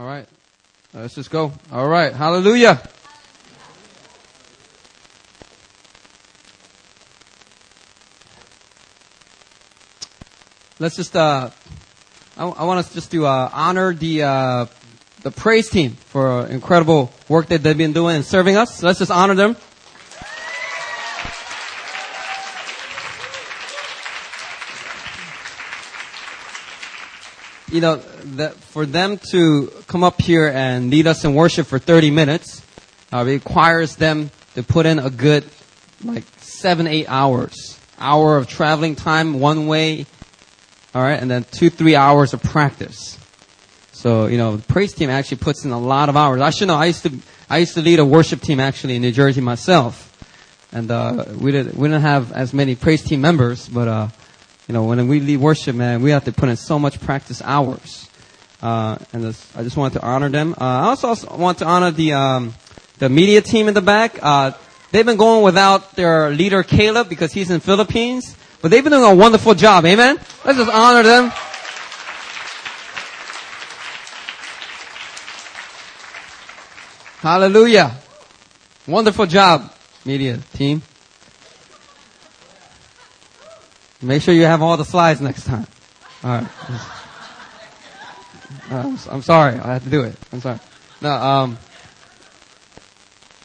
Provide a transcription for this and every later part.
All right. Let's just go. All right. Hallelujah. Let's just, uh, I, I want us just to, uh, honor the, uh, the praise team for incredible work that they've been doing and serving us. So let's just honor them. you know, that for them to come up here and lead us in worship for 30 minutes uh, requires them to put in a good, like, seven, eight hours. Hour of traveling time one way, alright, and then two, three hours of practice. So, you know, the praise team actually puts in a lot of hours. I should know, I used to, I used to lead a worship team actually in New Jersey myself. And, uh, we didn't we didn't have as many praise team members, but, uh, you know, when we lead worship, man, we have to put in so much practice hours. Uh, and this, I just wanted to honor them. Uh, I also, want to honor the, um, the media team in the back. Uh, they've been going without their leader Caleb because he's in Philippines, but they've been doing a wonderful job. Amen. Let's just honor them. Hallelujah. Wonderful job, media team. Make sure you have all the slides next time. All right. Uh, I'm, I'm, sorry. I had to do it. I'm sorry. No, um,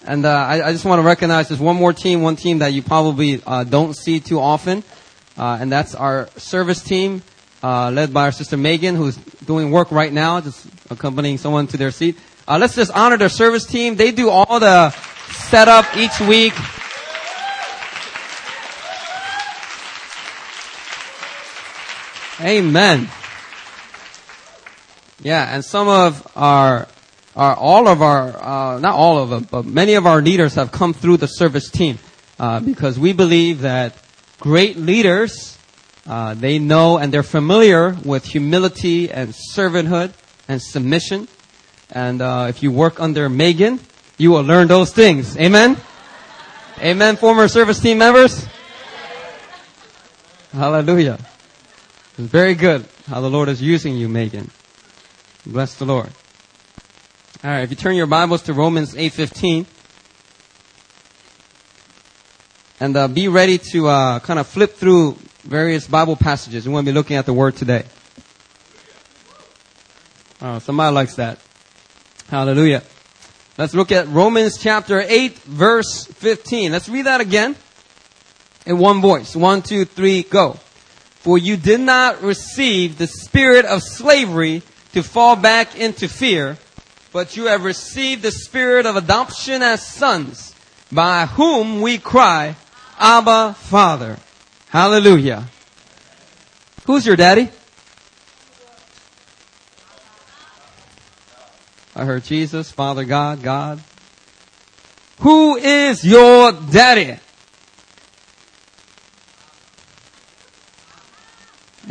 and uh, I, I, just want to recognize there's one more team, one team that you probably uh, don't see too often, uh, and that's our service team, uh, led by our sister Megan, who's doing work right now, just accompanying someone to their seat. Uh, let's just honor their service team. They do all the setup each week. Amen. Yeah, and some of our, our all of our, uh, not all of them, but many of our leaders have come through the service team uh, because we believe that great leaders, uh, they know and they're familiar with humility and servanthood and submission. And uh, if you work under Megan, you will learn those things. Amen. Amen, former service team members. Hallelujah. Very good how the Lord is using you, Megan. Bless the Lord. All right, if you turn your Bibles to Romans 8:15, and uh, be ready to uh, kind of flip through various Bible passages. We want to be looking at the Word today. Oh, somebody likes that. Hallelujah. Let's look at Romans chapter 8, verse 15. Let's read that again in one voice. One, two, three, go. For you did not receive the spirit of slavery to fall back into fear, but you have received the spirit of adoption as sons, by whom we cry, Abba, Father. Hallelujah. Who's your daddy? I heard Jesus, Father God, God. Who is your daddy?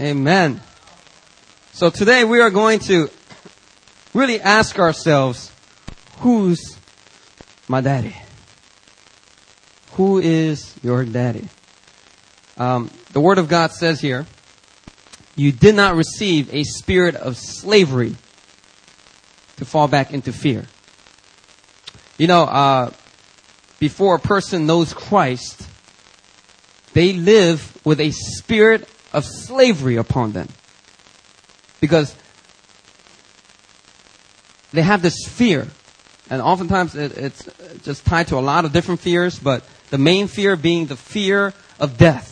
Amen. So today we are going to really ask ourselves, who's my daddy? Who is your daddy? Um, the Word of God says here, you did not receive a spirit of slavery to fall back into fear. You know, uh, before a person knows Christ, they live with a spirit of slavery upon them. Because they have this fear. And oftentimes it, it's just tied to a lot of different fears, but the main fear being the fear of death.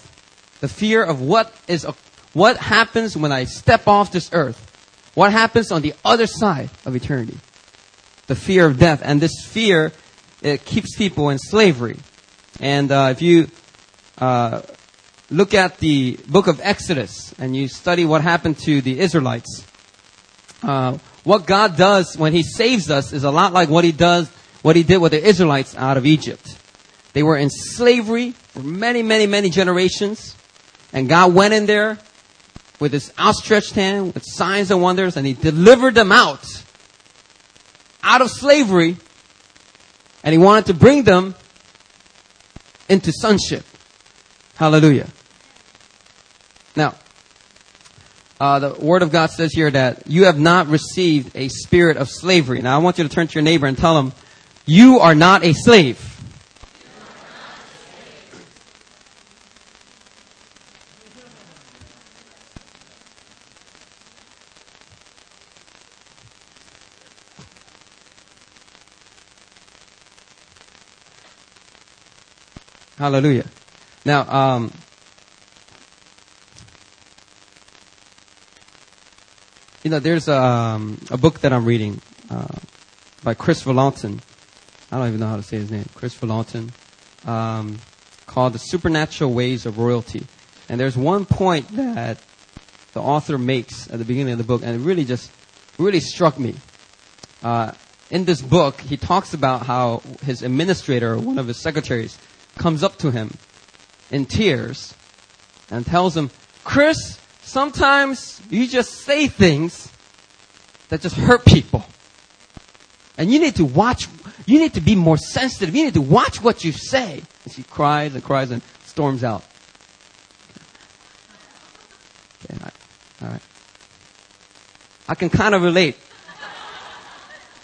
The fear of what is, what happens when I step off this earth. What happens on the other side of eternity. The fear of death. And this fear, it keeps people in slavery. And uh, if you uh, look at the book of Exodus and you study what happened to the Israelites, uh, what God does when He saves us is a lot like what He does, what He did with the Israelites out of Egypt. They were in slavery for many, many, many generations, and God went in there with His outstretched hand, with signs and wonders, and He delivered them out, out of slavery, and He wanted to bring them into sonship. Hallelujah. Now, uh, the Word of God says here that you have not received a spirit of slavery. Now, I want you to turn to your neighbor and tell him, you are not a slave. Hallelujah. Now, um, you know, there's a, um, a book that I'm reading uh, by Kris Vallotton. I don't even know how to say his name. Kris Vallotton, um, called "The Supernatural Ways of Royalty." And there's one point that the author makes at the beginning of the book, and it really just really struck me. Uh, in this book, he talks about how his administrator, one of his secretaries, comes up to him in tears and tells him, Kris, sometimes you just say things that just hurt people. And you need to watch, you need to be more sensitive. You need to watch what you say. And she cries and cries and storms out. Okay, all right. I can kind of relate.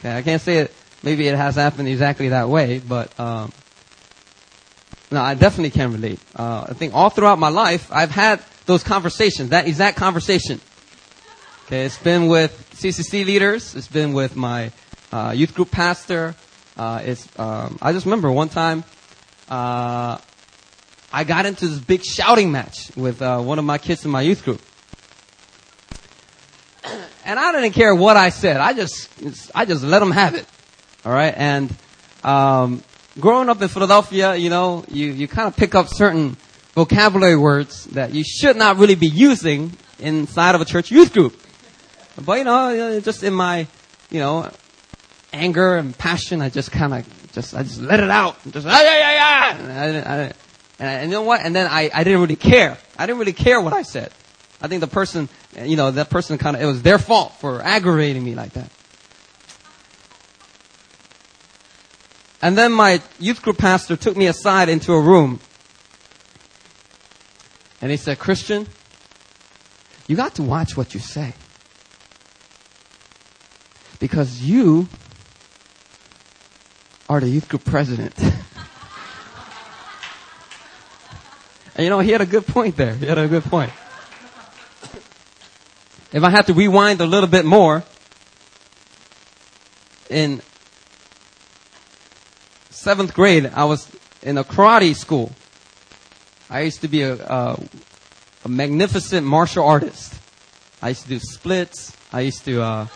Okay, I can't say it, maybe it has happened exactly that way, but, um, no, I definitely can relate. Uh, I think all throughout my life, I've had those conversations, that exact conversation. Okay, it's been with CCC leaders. It's been with my uh, youth group pastor. Uh, it's. Um, I just remember one time, uh, I got into this big shouting match with uh, one of my kids in my youth group, and I didn't care what I said. I just, I just let them have it. All right, and um, growing up in Philadelphia, you know, you, you kind of pick up certain vocabulary words that you should not really be using inside of a church youth group. But, you know, just in my, you know, anger and passion, I just kind of, just, I just let it out. Just, ah, yeah, yeah, yeah. And, I, I, and, I, you know what? And then I, I didn't really care. I didn't really care what I said. I think the person, you know, that person kind of, it was their fault for aggravating me like that. And then my youth group pastor took me aside into a room. And he said, Christian, you got to watch what you say. Because you are the youth group president. and you know, he had a good point there. He had a good point. If I have to rewind a little bit more, in seventh grade, I was in a karate school. I used to be a, a, a magnificent martial artist. I used to do splits. I used to uh,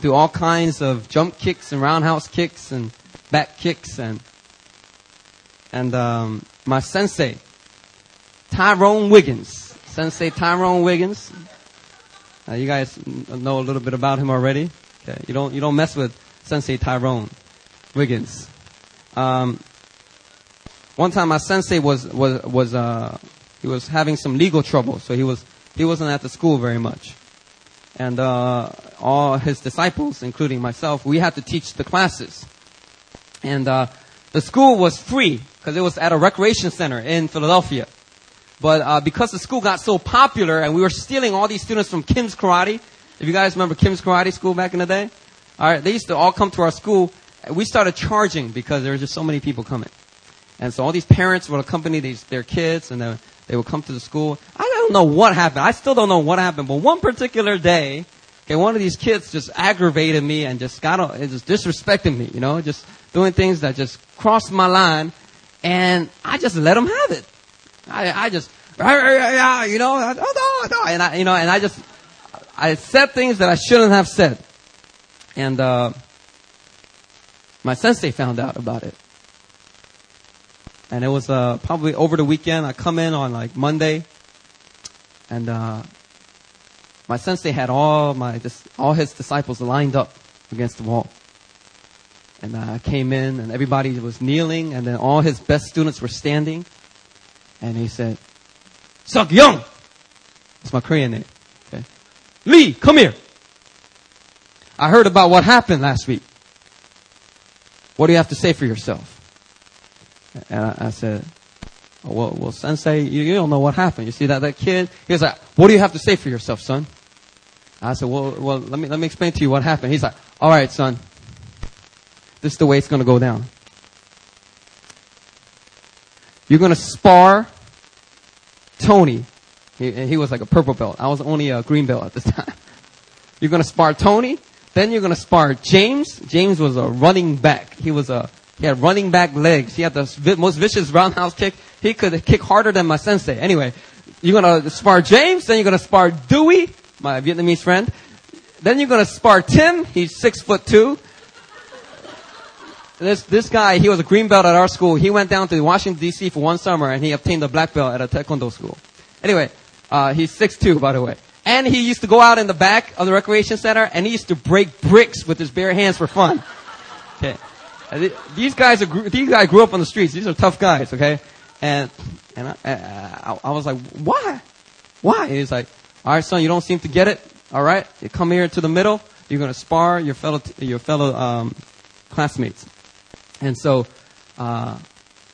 do all kinds of jump kicks and roundhouse kicks and back kicks and and um, my sensei, Tyrone Wiggins, Sensei Tyrone Wiggins. Uh, you guys know a little bit about him already. Okay, you don't you don't mess with Sensei Tyrone. Wiggins. Um, one time my sensei was, was, was, uh, he was having some legal trouble, so he was, he wasn't at the school very much. And, uh, all his disciples, including myself, we had to teach the classes. And, uh, the school was free, because it was at a recreation center in Philadelphia. But, uh, because the school got so popular and we were stealing all these students from Kim's Karate, if you guys remember Kim's Karate School back in the day, alright, they used to all come to our school we started charging because there were just so many people coming. And so all these parents would accompany these, their kids and they would come to the school. I don't know what happened. I still don't know what happened, but one particular day, okay, one of these kids just aggravated me and just got, just disrespected me, you know, just doing things that just crossed my line and I just let him have it. I, I just, you know, oh no, no, and I, you know, and I just, I said things that I shouldn't have said. And, uh, my sensei found out about it. And it was uh, probably over the weekend. I come in on like Monday, and uh, my sensei had all my all his disciples lined up against the wall. And uh, I came in, and everybody was kneeling, and then all his best students were standing. And he said, "Suk Young," that's my Korean name. Okay, Lee, come here. I heard about what happened last week. What do you have to say for yourself? And I, I said, Oh, well, well, sensei, you, you don't know what happened. You see that, that kid? He was like, what do you have to say for yourself, son? I said, well, well, let me, let me explain to you what happened. He's like, all right, son. This is the way it's going to go down. You're going to spar Tony. He, he was like a purple belt. I was only a green belt at this time. You're going to spar Tony. Then you're going to spar James. James was a running back. He was a, he had running back legs. He had the most vicious roundhouse kick. He could kick harder than my sensei. Anyway, you're going to spar James. Then you're going to spar Dewey, my Vietnamese friend. Then you're going to spar Tim. He's six foot two. This, this guy, he was a green belt at our school. He went down to Washington D.C. for one summer and he obtained a black belt at a taekwondo school. Anyway, uh, he's six two, by the way. And he used to go out in the back of the recreation center and he used to break bricks with his bare hands for fun. Okay. These guys are, these guys grew up on the streets. These are tough guys, okay? And, and I, I, I was like, why? Why? And he's like, alright son, you don't seem to get it. Alright? You come here to the middle. You're gonna spar your fellow, your fellow, um, classmates. And so, uh,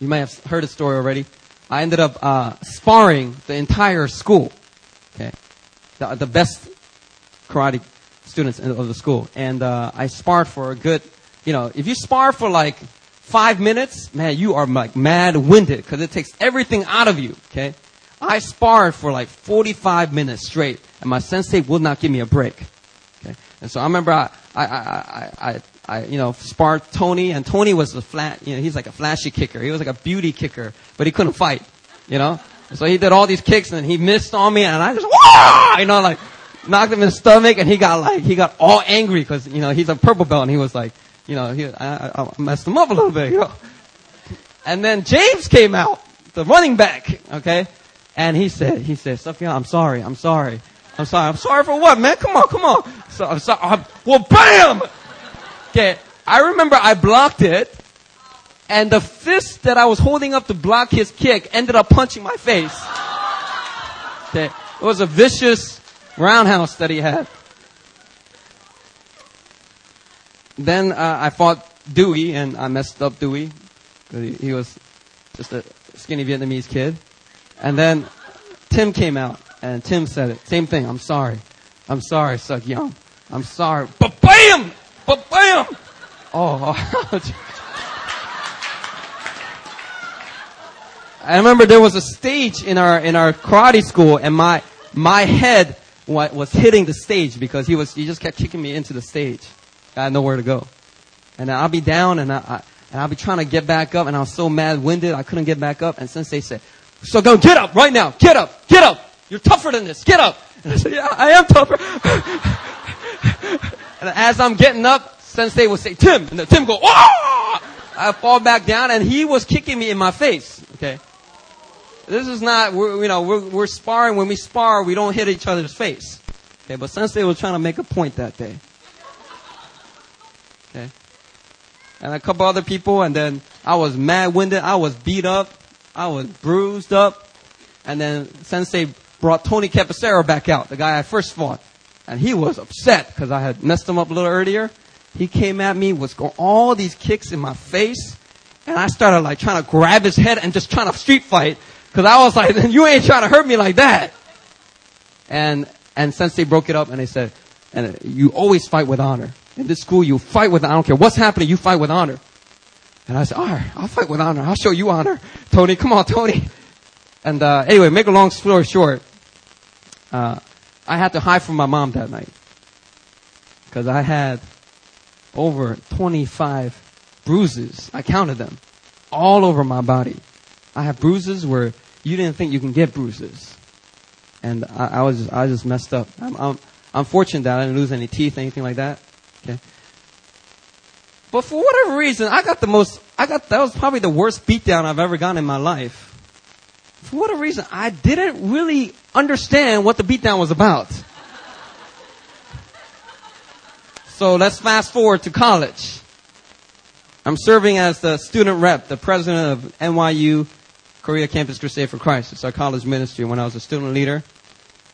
you might have heard the story already. I ended up, uh, sparring the entire school. Okay the, the best karate students of the school. And uh, I sparred for a good, you know, if you spar for like five minutes, man, you are like mad winded because it takes everything out of you. Okay, I sparred for like 45 minutes straight, and my sensei would not give me a break. Okay, and so I remember I I I I, I you know sparred Tony, and Tony was a flat, you know, he's like a flashy kicker. He was like a beauty kicker, but he couldn't fight. You know, so he did all these kicks and he missed on me and I just, Wah! you know, like knocked him in the stomach and he got like, he got all angry because, you know, he's a purple belt and he was like, you know, he, I, I messed him up a little bit, you know. And then James came out, the running back, okay? And he said, he said, Sophia, I'm sorry, I'm sorry. I'm sorry. I'm sorry for what, man? Come on, come on. So I'm sorry. I'm, well, bam! Okay. I remember I blocked it and the fist that I was holding up to block his kick ended up punching my face. Okay. It was a vicious roundhouse that he had. Then uh, I fought Dewey, and I messed up Dewey. He, he was just a skinny Vietnamese kid. And then Tim came out, and Tim said it. Same thing. I'm sorry. I'm sorry, Suk Young. I'm sorry. But bam! But bam! Oh, I remember there was a stage in our in our karate school, and my my head was hitting the stage because he was he just kept kicking me into the stage. I had nowhere to go, and I'll be down, and I, I and I'll be trying to get back up, and I was so mad winded I couldn't get back up. And Sensei said, "So go get up right now, get up, get up. You're tougher than this. Get up." And I said, "Yeah, I am tougher." and as I'm getting up, Sensei would say, "Tim," and then Tim go, "Ah!" I fall back down, and he was kicking me in my face. Okay. This is not, we're, you know, we're, we're sparring. When we spar, we don't hit each other's face. Okay, but Sensei was trying to make a point that day. Okay. And a couple other people, and then I was mad winded. I was beat up. I was bruised up. And then Sensei brought Tony Capicero back out, the guy I first fought. And he was upset because I had messed him up a little earlier. He came at me, was going all these kicks in my face. And I started like trying to grab his head and just trying to street fight. Cause I was like, you ain't trying to hurt me like that. And, and Sensei broke it up and they said, and you always fight with honor. In this school, you fight with, I don't care what's happening, you fight with honor. And I said, alright, I'll fight with honor. I'll show you honor. Tony, come on, Tony. And, uh, anyway, make a long story short, uh, I had to hide from my mom that night. Cause I had over 25 bruises. I counted them. All over my body. I have bruises where you didn't think you can get bruises. And I, I was just, I just messed up. I'm, I'm, I'm fortunate that I didn't lose any teeth, anything like that. Okay. But for whatever reason, I got the most, I got, that was probably the worst beatdown I've ever gotten in my life. For whatever reason, I didn't really understand what the beatdown was about. So let's fast forward to college. I'm serving as the student rep, the president of NYU Korea Campus Crusade for Christ. It's our college ministry when I was a student leader.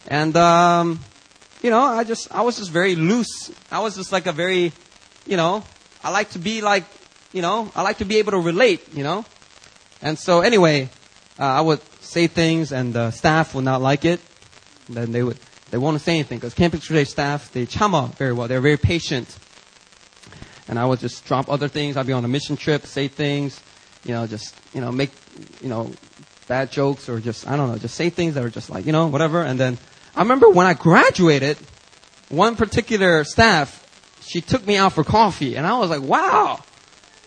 And, um, you know, I just, I was just very loose. I was just like a very, you know, I like to be like, you know, I like to be able to relate, you know. And so anyway, uh, I would say things and the staff would not like it. And then they would, they won't say anything because Campus Crusade staff, they chama very well. They're very patient. And I would just drop other things. I'd be on a mission trip, say things, you know, just, you know, make, you know, bad jokes or just, I don't know, just say things that are just like, you know, whatever. And then I remember when I graduated, one particular staff, she took me out for coffee and I was like, wow,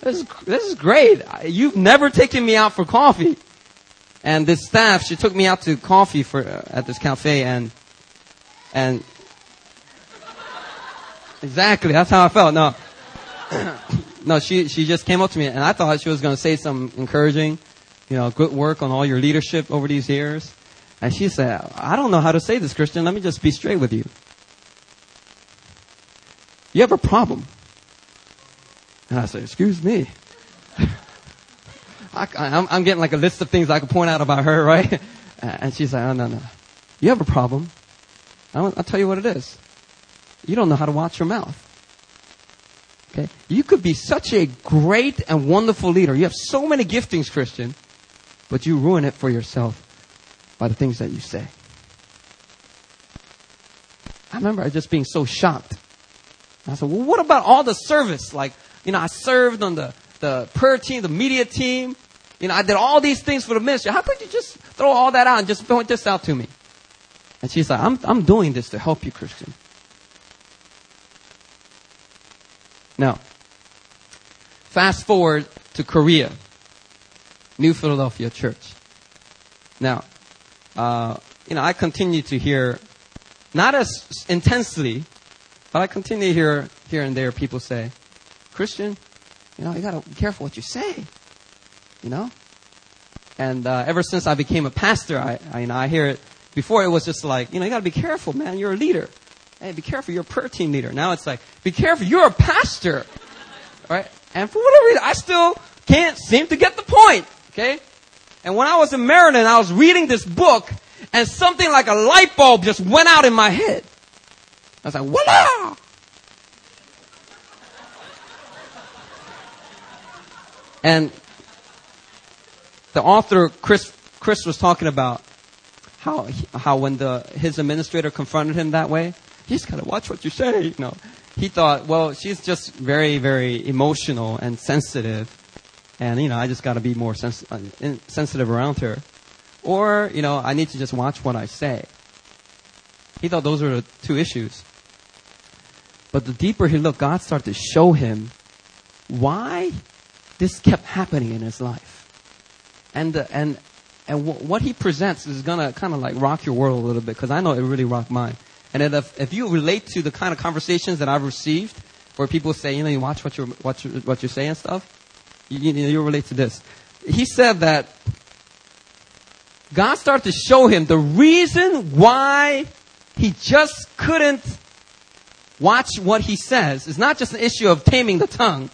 this is, this is great. You've never taken me out for coffee. And this staff, she took me out to coffee for, uh, at this cafe and, and, exactly, that's how I felt. No, no, she, she just came up to me and I thought she was going to say something encouraging, you know, good work on all your leadership over these years. And she said, I don't know how to say this, Christian. Let me just be straight with you. You have a problem. And I said, excuse me. I, am getting like a list of things I could point out about her, right? And she's like, oh, no, no. You have a problem. I'll, I'll tell you what it is. You don't know how to watch your mouth. Okay? You could be such a great and wonderful leader. You have so many giftings, Christian, but you ruin it for yourself by the things that you say. I remember just being so shocked. I said, well, what about all the service? Like, you know, I served on the, the prayer team, the media team. You know, I did all these things for the ministry. How could you just throw all that out and just point this out to me? And she's like, I'm, I'm doing this to help you, Christian. Now, fast forward to Korea, New Philadelphia Church. Now, uh, you know, I continue to hear, not as intensely, but I continue to hear here and there people say, Christian, you know, you gotta be careful what you say. You know? And uh, ever since I became a pastor, I, I, you know, I hear it. Before it was just like, you know, you gotta be careful, man. You're a leader. Hey, be careful. You're a prayer team leader. Now it's like, be careful. You're a pastor. Right? And for whatever reason, I still can't seem to get the point. Okay? And when I was in Maryland, I was reading this book, and something like a light bulb just went out in my head. I was like, voila! And the author, Kris, Kris was talking about how, how when the, his administrator confronted him that way, he's gotta watch what you say, you know. He thought, well, she's just very, very emotional and sensitive, and, you know, I just gotta be more sens- uh, sensitive around her. Or, you know, I need to just watch what I say. He thought those were the two issues. But the deeper he looked, God started to show him why this kept happening in his life. And, the, and, and w- what he presents is to kind of like rock your world a little bit because I know it really rocked mine. And if, if you relate to the kind of conversations that I've received where people say, you know, you watch what, you're, what, you, what you say and stuff, you, you, relate to this. He said that God started to show him the reason why he just couldn't watch what he says is not just an issue of taming the tongue,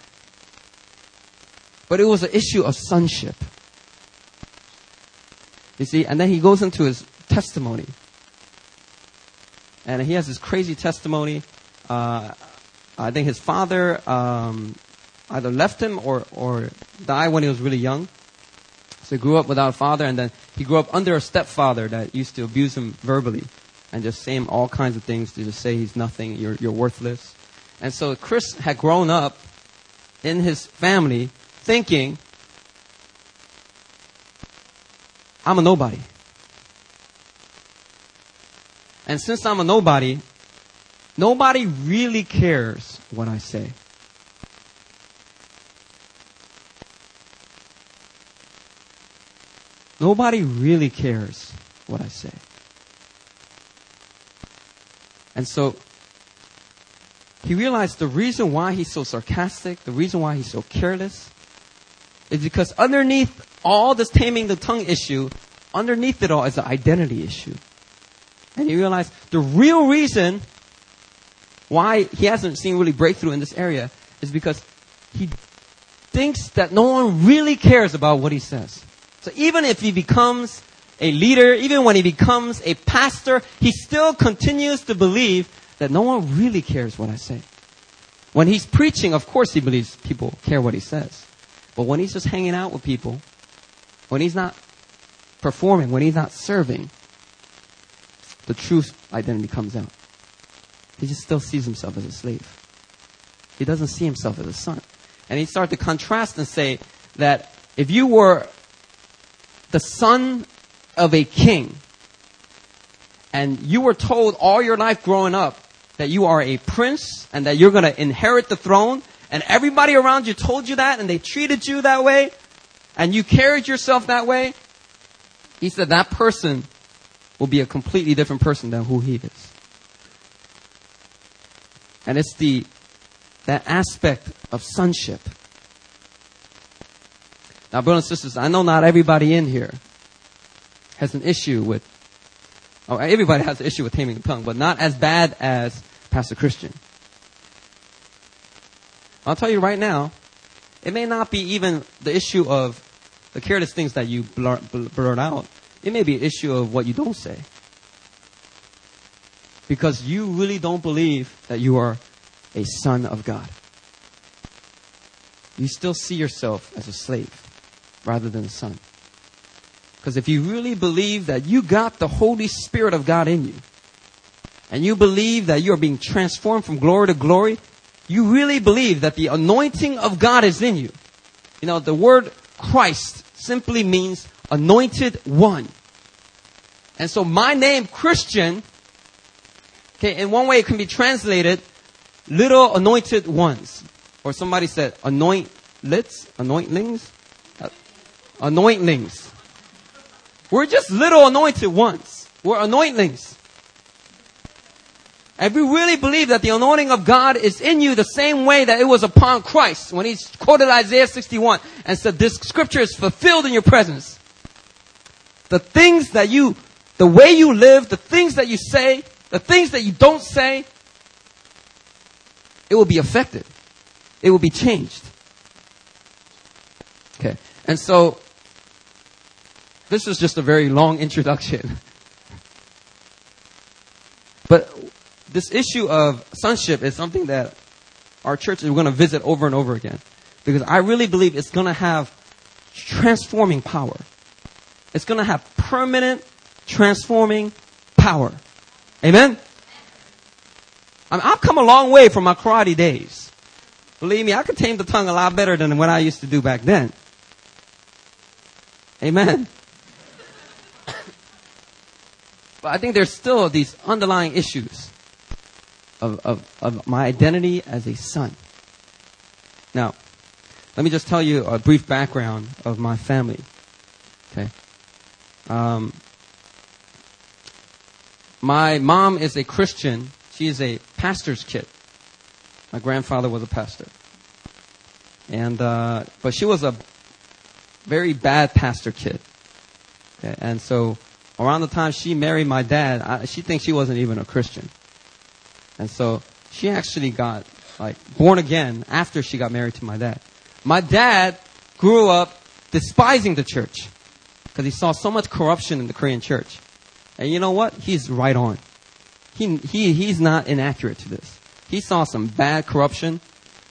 but it was an issue of sonship. You see, and then he goes into his testimony. And he has this crazy testimony. Uh, I think his father um, either left him or, or died when he was really young. So he grew up without a father, and then he grew up under a stepfather that used to abuse him verbally and just say him all kinds of things to just say he's nothing, you're, you're worthless. And so Kris had grown up in his family thinking, I'm a nobody. And since I'm a nobody, nobody really cares what I say. Nobody really cares what I say. And so he realized the reason why he's so sarcastic, the reason why he's so careless, is because underneath all this taming the tongue issue, underneath it all is an identity issue. And he realized the real reason why he hasn't seen really breakthrough in this area is because he thinks that no one really cares about what he says. So even if he becomes a leader, even when he becomes a pastor, he still continues to believe that no one really cares what I say. When he's preaching, of course he believes people care what he says. But when he's just hanging out with people, when he's not performing, when he's not serving, the true identity comes out. He just still sees himself as a slave. He doesn't see himself as a son. And he started to contrast and say that if you were the son of a king, and you were told all your life growing up that you are a prince and that you're going to inherit the throne, and everybody around you told you that and they treated you that way, and you carried yourself that way, he said that person will be a completely different person than who he is. And it's the that aspect of sonship. Now, brothers and sisters, I know not everybody in here has an issue with Oh, everybody has an issue with taming the tongue, but not as bad as Pastor Christian. I'll tell you right now, it may not be even the issue of the careless things that you blurt, blurt out. It may be an issue of what you don't say. Because you really don't believe that you are a son of God. You still see yourself as a slave rather than a son. Because if you really believe that you got the Holy Spirit of God in you, and you believe that you are being transformed from glory to glory, you really believe that the anointing of God is in you. You know, the word Christ simply means anointed one. And so my name, Christian, okay, in one way it can be translated, little anointed ones. Or somebody said, anointlets, anointlings, anointlings. We're just little anointed ones. We're anointings. And we really believe that the anointing of God is in you the same way that it was upon Christ when he quoted Isaiah 61 and said, this scripture is fulfilled in your presence. The things that you, the way you live, the things that you say, the things that you don't say, it will be affected. It will be changed. Okay. And so this is just a very long introduction. But this issue of sonship is something that our church is going to visit over and over again. Because I really believe it's going to have transforming power. It's going to have permanent transforming power. Amen? I mean, I've come a long way from my karate days. Believe me, I can tame the tongue a lot better than what I used to do back then. Amen. But I think there's still these underlying issues of, of, of my identity as a son. Now, let me just tell you a brief background of my family. Okay. Um, my mom is a Christian. She is a pastor's kid. My grandfather was a pastor. And, uh, but she was a very bad pastor kid. Okay. And so around the time she married my dad, I, she thinks she wasn't even a Christian. And so she actually got like born again after she got married to my dad. My dad grew up despising the church because he saw so much corruption in the Korean church. And you know what? He's right on. He, he, he's not inaccurate to this. He saw some bad corruption.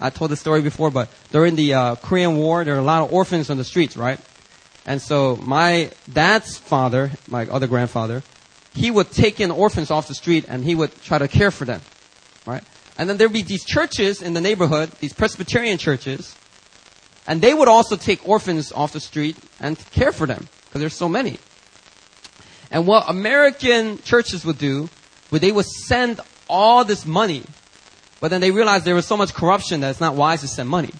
I told the story before, but during the uh, Korean War, there were a lot of orphans on the streets, right? And so my dad's father, my other grandfather, he would take in orphans off the street and he would try to care for them. Right? And then there'd be these churches in the neighborhood, these Presbyterian churches, and they would also take orphans off the street and care for them because there's so many. And what American churches would do, would they would send all this money, but then they realized there was so much corruption that it's not wise to send money.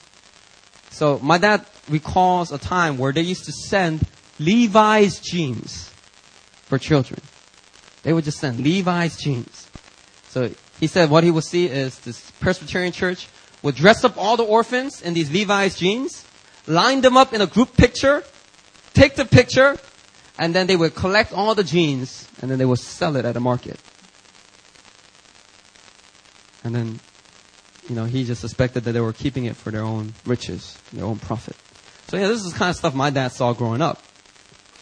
So my dad recalls a time where they used to send Levi's jeans for children. They would just send Levi's jeans. So he said what he would see is this Presbyterian church would dress up all the orphans in these Levi's jeans, line them up in a group picture, take the picture, and then they would collect all the jeans and then they would sell it at a market. And then, you know, he just suspected that they were keeping it for their own riches, their own profit. So yeah, this is the kind of stuff my dad saw growing up.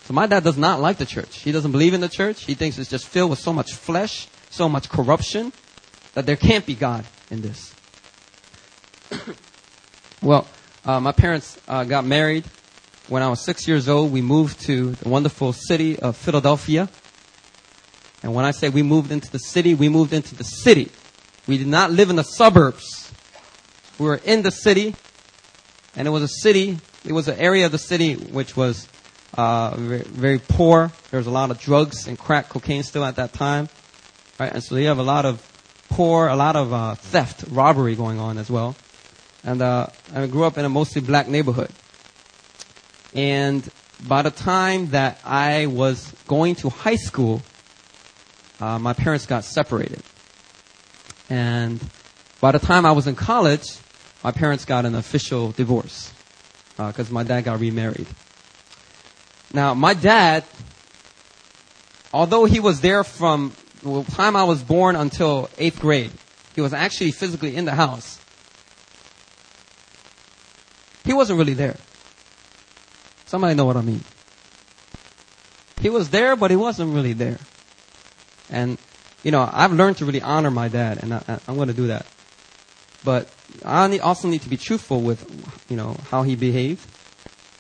So my dad does not like the church. He doesn't believe in the church. He thinks it's just filled with so much flesh, so much corruption, that there can't be God in this. well, uh, my parents uh, got married when I was six years old, we moved to the wonderful city of Philadelphia. And when I say we moved into the city, we moved into the city. We did not live in the suburbs. We were in the city, and it was a city, it was an area of the city which was uh, very, poor. There was a lot of drugs and crack cocaine still at that time. Right? And so you have a lot of poor, a lot of uh, theft, robbery going on as well. And uh, I grew up in a mostly black neighborhood. And by the time that I was going to high school, uh, my parents got separated. And by the time I was in college, my parents got an official divorce because uh, my dad got remarried. Now, my dad, although he was there from the time I was born until eighth grade, he was actually physically in the house. He wasn't really there. Somebody know what I mean. He was there, but he wasn't really there. And, you know, I've learned to really honor my dad, and I, am going to do that. But I also need to be truthful with, you know, how he behaved.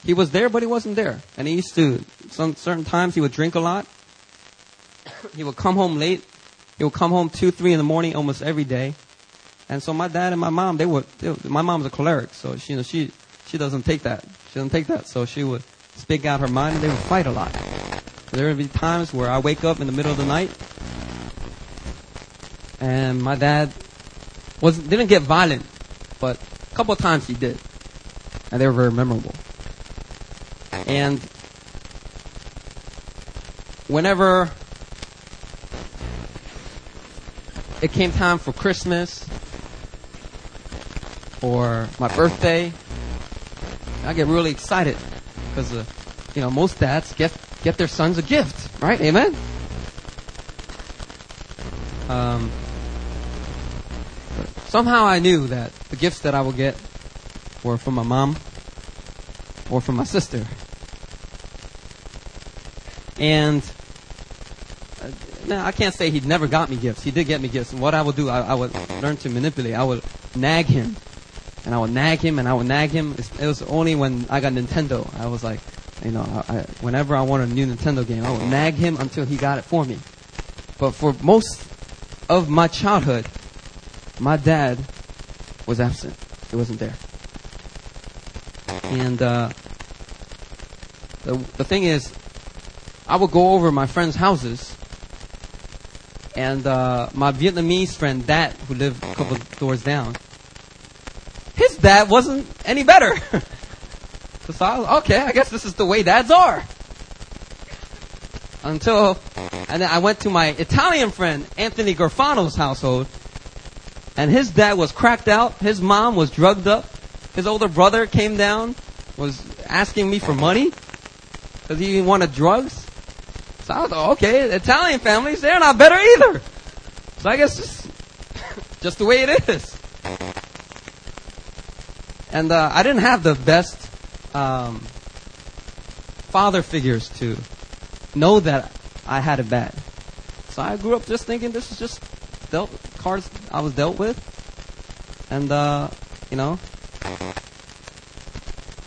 He was there, but he wasn't there. And he used to, some certain times he would drink a lot. he would come home late. He would come home two, three in the morning almost every day. And so my dad and my mom, they were, they, my mom's a choleric, so she, you know, she, she doesn't take that. She doesn't take that. So she would speak out her mind and they would fight a lot. There would be times where I wake up in the middle of the night and my dad was didn't get violent, but a couple of times he did, and they were very memorable. And whenever it came time for Christmas or my birthday, I get really excited because, uh, you know, most dads get get their sons a gift, right? Amen. Um, somehow I knew that the gifts that I would get were from my mom or from my sister. And uh, now I can't say he never got me gifts. He did get me gifts. And what I would do, I, I would learn to manipulate. I would nag him. And I would nag him and I would nag him. It was only when I got Nintendo. I was like, you know, I, whenever I wanted a new Nintendo game, I would nag him until he got it for me. But for most of my childhood, my dad was absent. He wasn't there. And uh, the the thing is, I would go over my friends' houses, and uh, my Vietnamese friend, dad, who lived a couple doors down, his dad wasn't any better. so I was, okay, I guess this is the way dads are. Until, and then I went to my Italian friend, Anthony Garfano's household, and his dad was cracked out. His mom was drugged up. His older brother came down, was asking me for money because he wanted drugs. So I thought, okay, Italian families, they're not better either. So I guess just, just the way it is. And uh, I didn't have the best um, father figures to know that I had it bad. So I grew up just thinking this is just dealt cards I was dealt with, and uh, you know,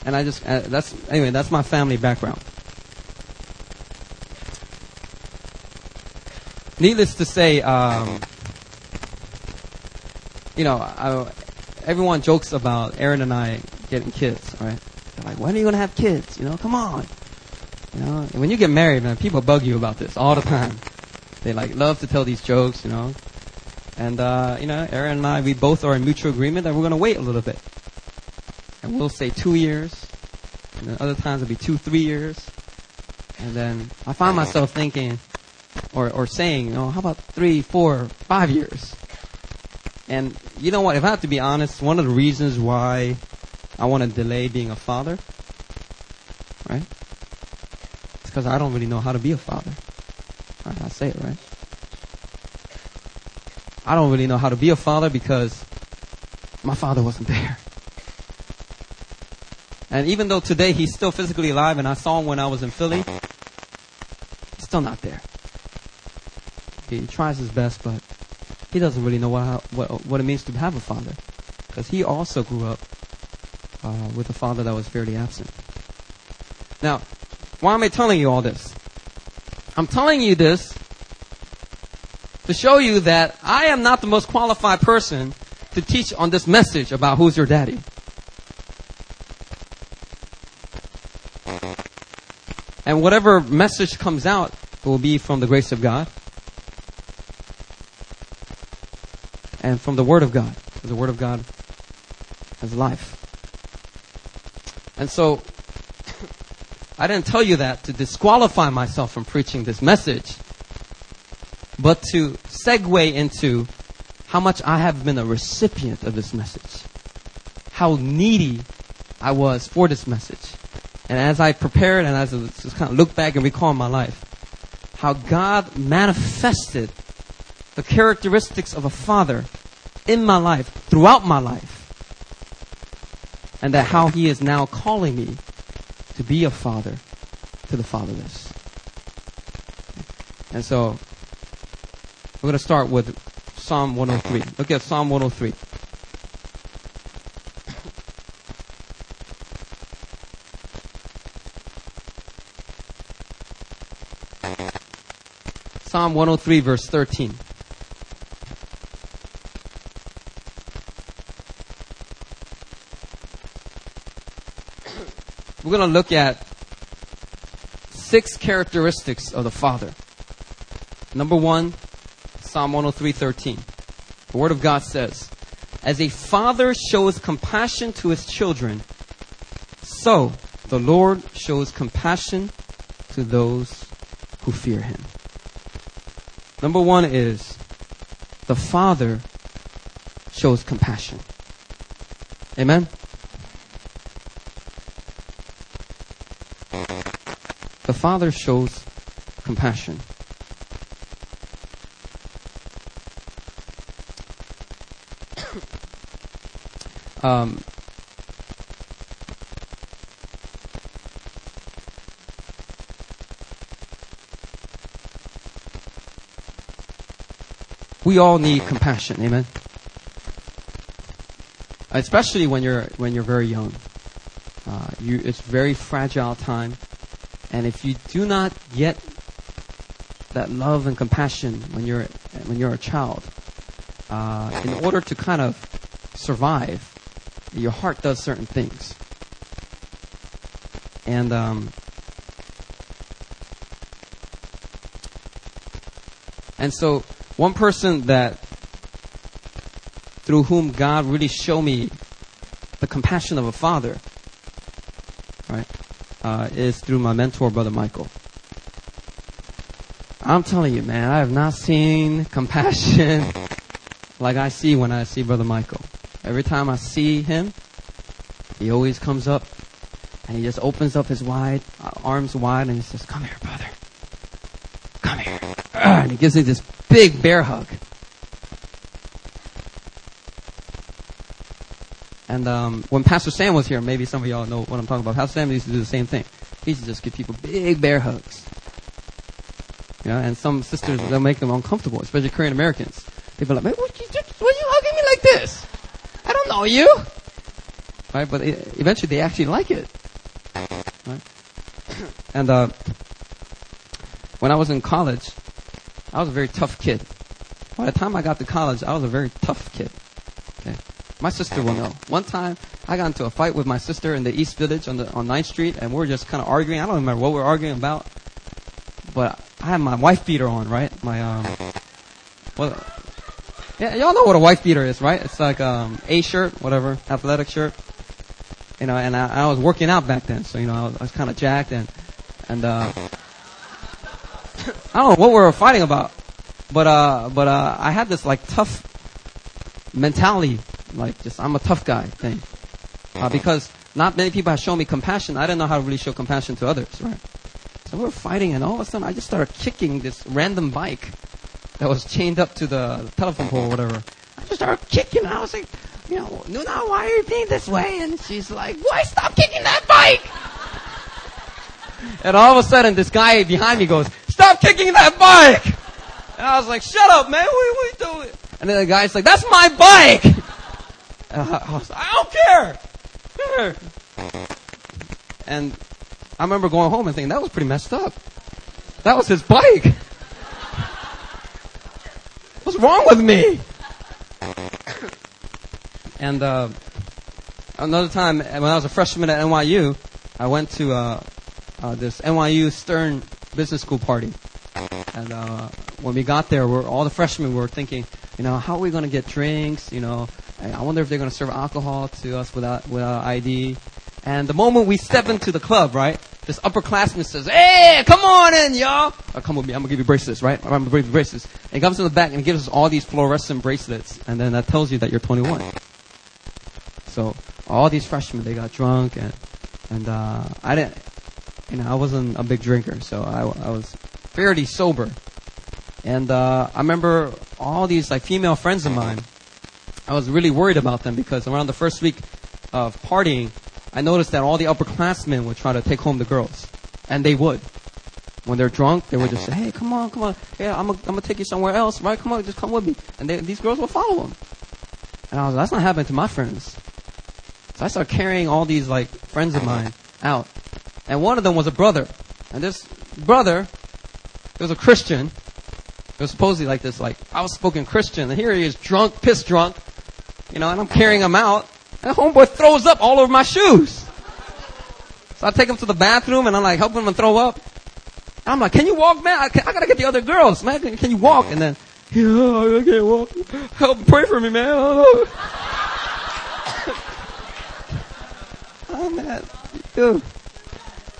and I just uh, that's anyway. That's my family background. Needless to say, um, you know, I, everyone jokes about Aaron and I getting kids, right? They're like, when are you gonna have kids? You know, come on. You know, when you get married, man, people bug you about this all the time. They like love to tell these jokes, you know. And, uh, you know, Aaron and I, we both are in mutual agreement that we're going to wait a little bit. And we'll say two years. And then other times it'll be two, three years. And then I find myself thinking, or, or saying, you know, how about three, four, five years? And you know what? If I have to be honest, one of the reasons why I want to delay being a father, right? It's because I don't really know how to be a father. I say it, right? I don't really know how to be a father because my father wasn't there. And even though today he's still physically alive and I saw him when I was in Philly, he's still not there. He tries his best, but he doesn't really know what, what, what it means to have a father. Because he also grew up uh, with a father that was fairly absent. Now, why am I telling you all this? I'm telling you this to show you that I am not the most qualified person to teach on this message about who's your daddy. And whatever message comes out will be from the grace of God and from the Word of God. The Word of God has life. And so, I didn't tell you that to disqualify myself from preaching this message, but to segue into how much I have been a recipient of this message. How needy I was for this message. And as I prepared and as I just kind of look back and recall my life, how God manifested the characteristics of a father in my life, throughout my life. And that how he is now calling me to be a father to the fatherless. And so, we're going to start with Psalm 103. Look at Psalm 103. Psalm 103 verse 13. We're going to look at six characteristics of the Father. Number one, Psalm 103:13. The Word of God says, "As a father shows compassion to his children, so the Lord shows compassion to those who fear him." Number one is the Father shows compassion. Amen. The Father shows compassion. Um, we all need compassion, amen. Especially when you're when you're very young, uh, you, it's very fragile time. And if you do not get that love and compassion when you're when you're a child, uh, in order to kind of survive, your heart does certain things. And um, and so one person that through whom God really showed me the compassion of a father, right? uh, is through my mentor, Brother Michael. I'm telling you, man, I have not seen compassion like I see when I see Brother Michael. Every time I see him, he always comes up and he just opens up his wide uh, arms wide and he says, "Come here, brother. Come here." And he gives me this big bear hug. And um, when Pastor Sam was here, maybe some of y'all know what I'm talking about. Pastor Sam used to do the same thing. He used to just give people big bear hugs. Yeah, and some sisters they'll make them uncomfortable, especially Korean Americans. They'll be like, "Man, what you, you hugging me like this? Know you." Right, but eventually they actually like it. Right? and uh, when I was in college, I was a very tough kid. By the time I got to college, I was a very tough kid. Okay. My sister will know. One time, I got into a fight with my sister in the East Village on the on 9th Street, and we were just kind of arguing. I don't remember what we were arguing about, but I had my wife beater on, right? My um, well, yeah, y'all know what a wife beater is, right? It's like um, a shirt, whatever, athletic shirt. You know, and I, I was working out back then, so you know, I was, was kind of jacked and and uh, I don't know what we were fighting about, but uh, but uh, I had this like tough mentality like just I'm a tough guy thing. Uh, because not many people have shown me compassion. I didn't know how to really show compassion to others, right? So we were fighting, and all of a sudden I just started kicking this random bike that was chained up to the telephone pole or whatever. I just started kicking. And I was like, you know, Nuna, why are you being this way? And she's like, why stop kicking that bike? and all of a sudden, this guy behind me goes, stop kicking that bike! And I was like, shut up, man, what, are you doing? And then the guy's like, that's my bike! Uh, I, was, I don't care. And I remember going home and thinking, that was pretty messed up. That was his bike. What's wrong with me? and, uh, another time, when I was a freshman at NYU, I went to, uh, uh, this NYU Stern Business School party. And, uh, when we got there, we're, all the freshmen were thinking, you know, how are we going to get drinks? You know, I wonder if they're going to serve alcohol to us without, without ID. And the moment we step into the club, right, this upperclassman says, hey, come on in, y'all. Oh, come with me. I'm going to give you bracelets, right? I'm going to give you bracelets. And he comes to the back and gives us all these fluorescent bracelets. And then that tells you that you're 21. So all these freshmen, they got drunk and, and, uh, I didn't, you know, I wasn't a big drinker. So I, I was fairly sober. And, uh, I remember all these like female friends of mine. I was really worried about them because around the first week of partying, I noticed that all the upperclassmen would try to take home the girls. And they would. When they're drunk, they would just say, hey, come on, come on. Yeah, I'm going to take you somewhere else, right? Come on, just come with me. And they, these girls would follow them. And I was like, that's not happening to my friends. So I started carrying all these, like, friends of mine out. And one of them was a brother. And this brother, he was a Christian. He was supposedly like this, like, outspoken Christian. And here he is drunk, pissed drunk. You know, and I'm carrying him out. And homeboy throws up all over my shoes. So I take him to the bathroom and I'm like helping him throw up. I'm like, can you walk, man? I, can, I gotta get the other girls, man. Can, can you walk? And then, yeah, I can't walk. Help, pray for me, man. oh man, dude.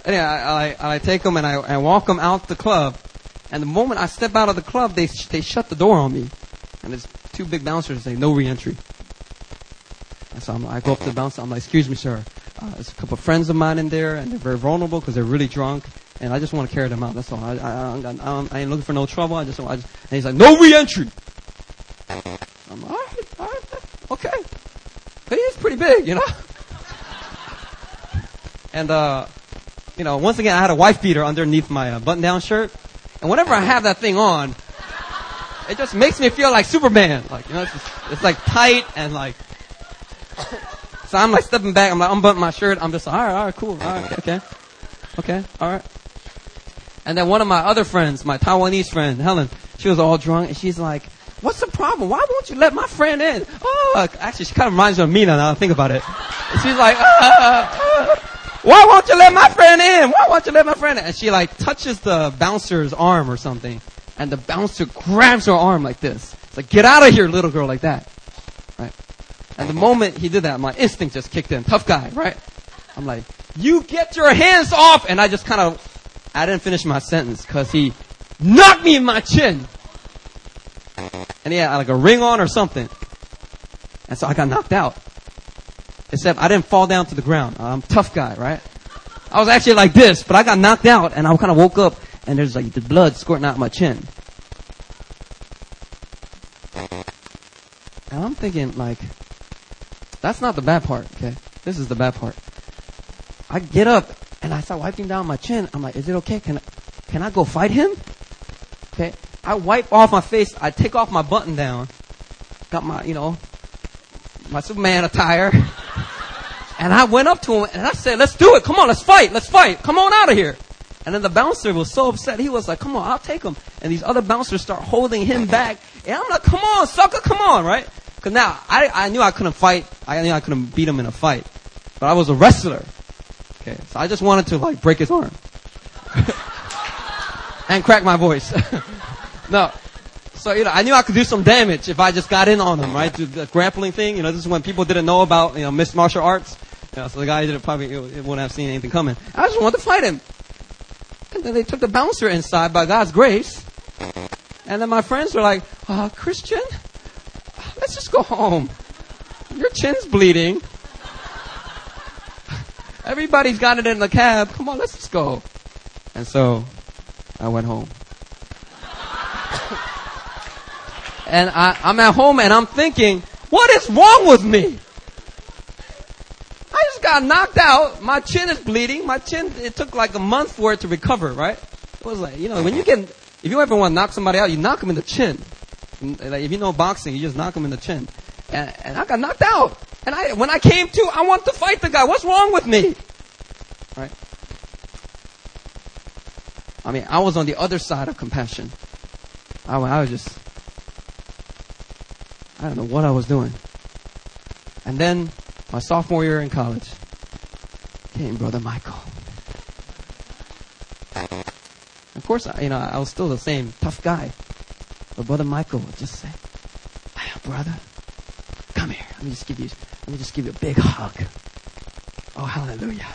Anyway, I, I, I take them and I, I walk them out the club. And the moment I step out of the club, they, they shut the door on me. And there's two big bouncers say, no reentry. And so I'm, I go up to the bouncer. I'm like, excuse me, sir. Uh, there's a couple of friends of mine in there, and they're very vulnerable because they're really drunk, and I just want to carry them out. That's all. I, I, I, I ain't looking for no trouble. I just, I just and he's like, no reentry. I'm like, all right, all right, okay. But he's pretty big, you know. and uh, you know, once again, I had a wife beater underneath my uh, button-down shirt, and whenever I have that thing on, it just makes me feel like Superman. Like, you know, it's, just, it's like tight and like so I'm like stepping back. I'm like I'm unbuttoning my shirt. I'm just like, all right, all right, cool, all right, okay, okay, all right. And then one of my other friends, my Taiwanese friend, Helen, she was all drunk and she's like, what's the problem? Why won't you let my friend in? Oh, actually, she kind of reminds me of me now, I think about it. And she's like, uh, uh, why won't you let my friend in? Why won't you let my friend in? And she like touches the bouncer's arm or something. And the bouncer grabs her arm like this. It's like, get out of here, little girl, like that. And the moment he did that, my instinct just kicked in. Tough guy, right? I'm like, you get your hands off! And I just kind of, I didn't finish my sentence because he knocked me in my chin. And he had like a ring on or something. And so I got knocked out. Except I didn't fall down to the ground. I'm tough guy, right? I was actually like this, but I got knocked out and I kind of woke up and there's like the blood squirting out my chin. And I'm thinking like, that's not the bad part, okay? This is the bad part. I get up and I start wiping down my chin. I'm like, is it okay? Can I, can I go fight him? Okay. I wipe off my face. I take off my button down. Got my, you know, my Superman attire. and I went up to him and I said, let's do it. Come on, let's fight. Let's fight. Come on out of here. And then the bouncer was so upset. He was like, come on, I'll take him. And these other bouncers start holding him back. And I'm like, come on, sucker, come on, right? Cause now, I, I knew I couldn't fight. I knew I couldn't beat him in a fight. But I was a wrestler. Okay. So I just wanted to like break his arm. and crack my voice. no. So, you know, I knew I could do some damage if I just got in on him, right? The grappling thing, you know, this is when people didn't know about, you know, mixed martial arts. You know, so the guy didn't probably, it wouldn't have seen anything coming. I just wanted to fight him. And then they took the bouncer inside by God's grace. And then my friends were like, uh, Christian? Let's just go home. Your chin's bleeding. Everybody's got it in the cab. Come on, let's just go. And so I went home. and I, I'm at home and I'm thinking, what is wrong with me? I just got knocked out. My chin is bleeding. My chin, it took like a month for it to recover, right? It was like, you know, when you get, if you ever want to knock somebody out, you knock them in the chin. Like if you know boxing, you just knock them in the chin. And, and I got knocked out. And I, when I came to, I wanted to fight the guy. What's wrong with me? Right? I mean, I was on the other side of compassion. I, I was just, I don't know what I was doing. And then my sophomore year in college came Brother Michael. Of course, I, you know, I was still the same tough guy. But Brother Michael would just say, brother, come here. Let me just give you, let me just give you a big hug. Oh, hallelujah.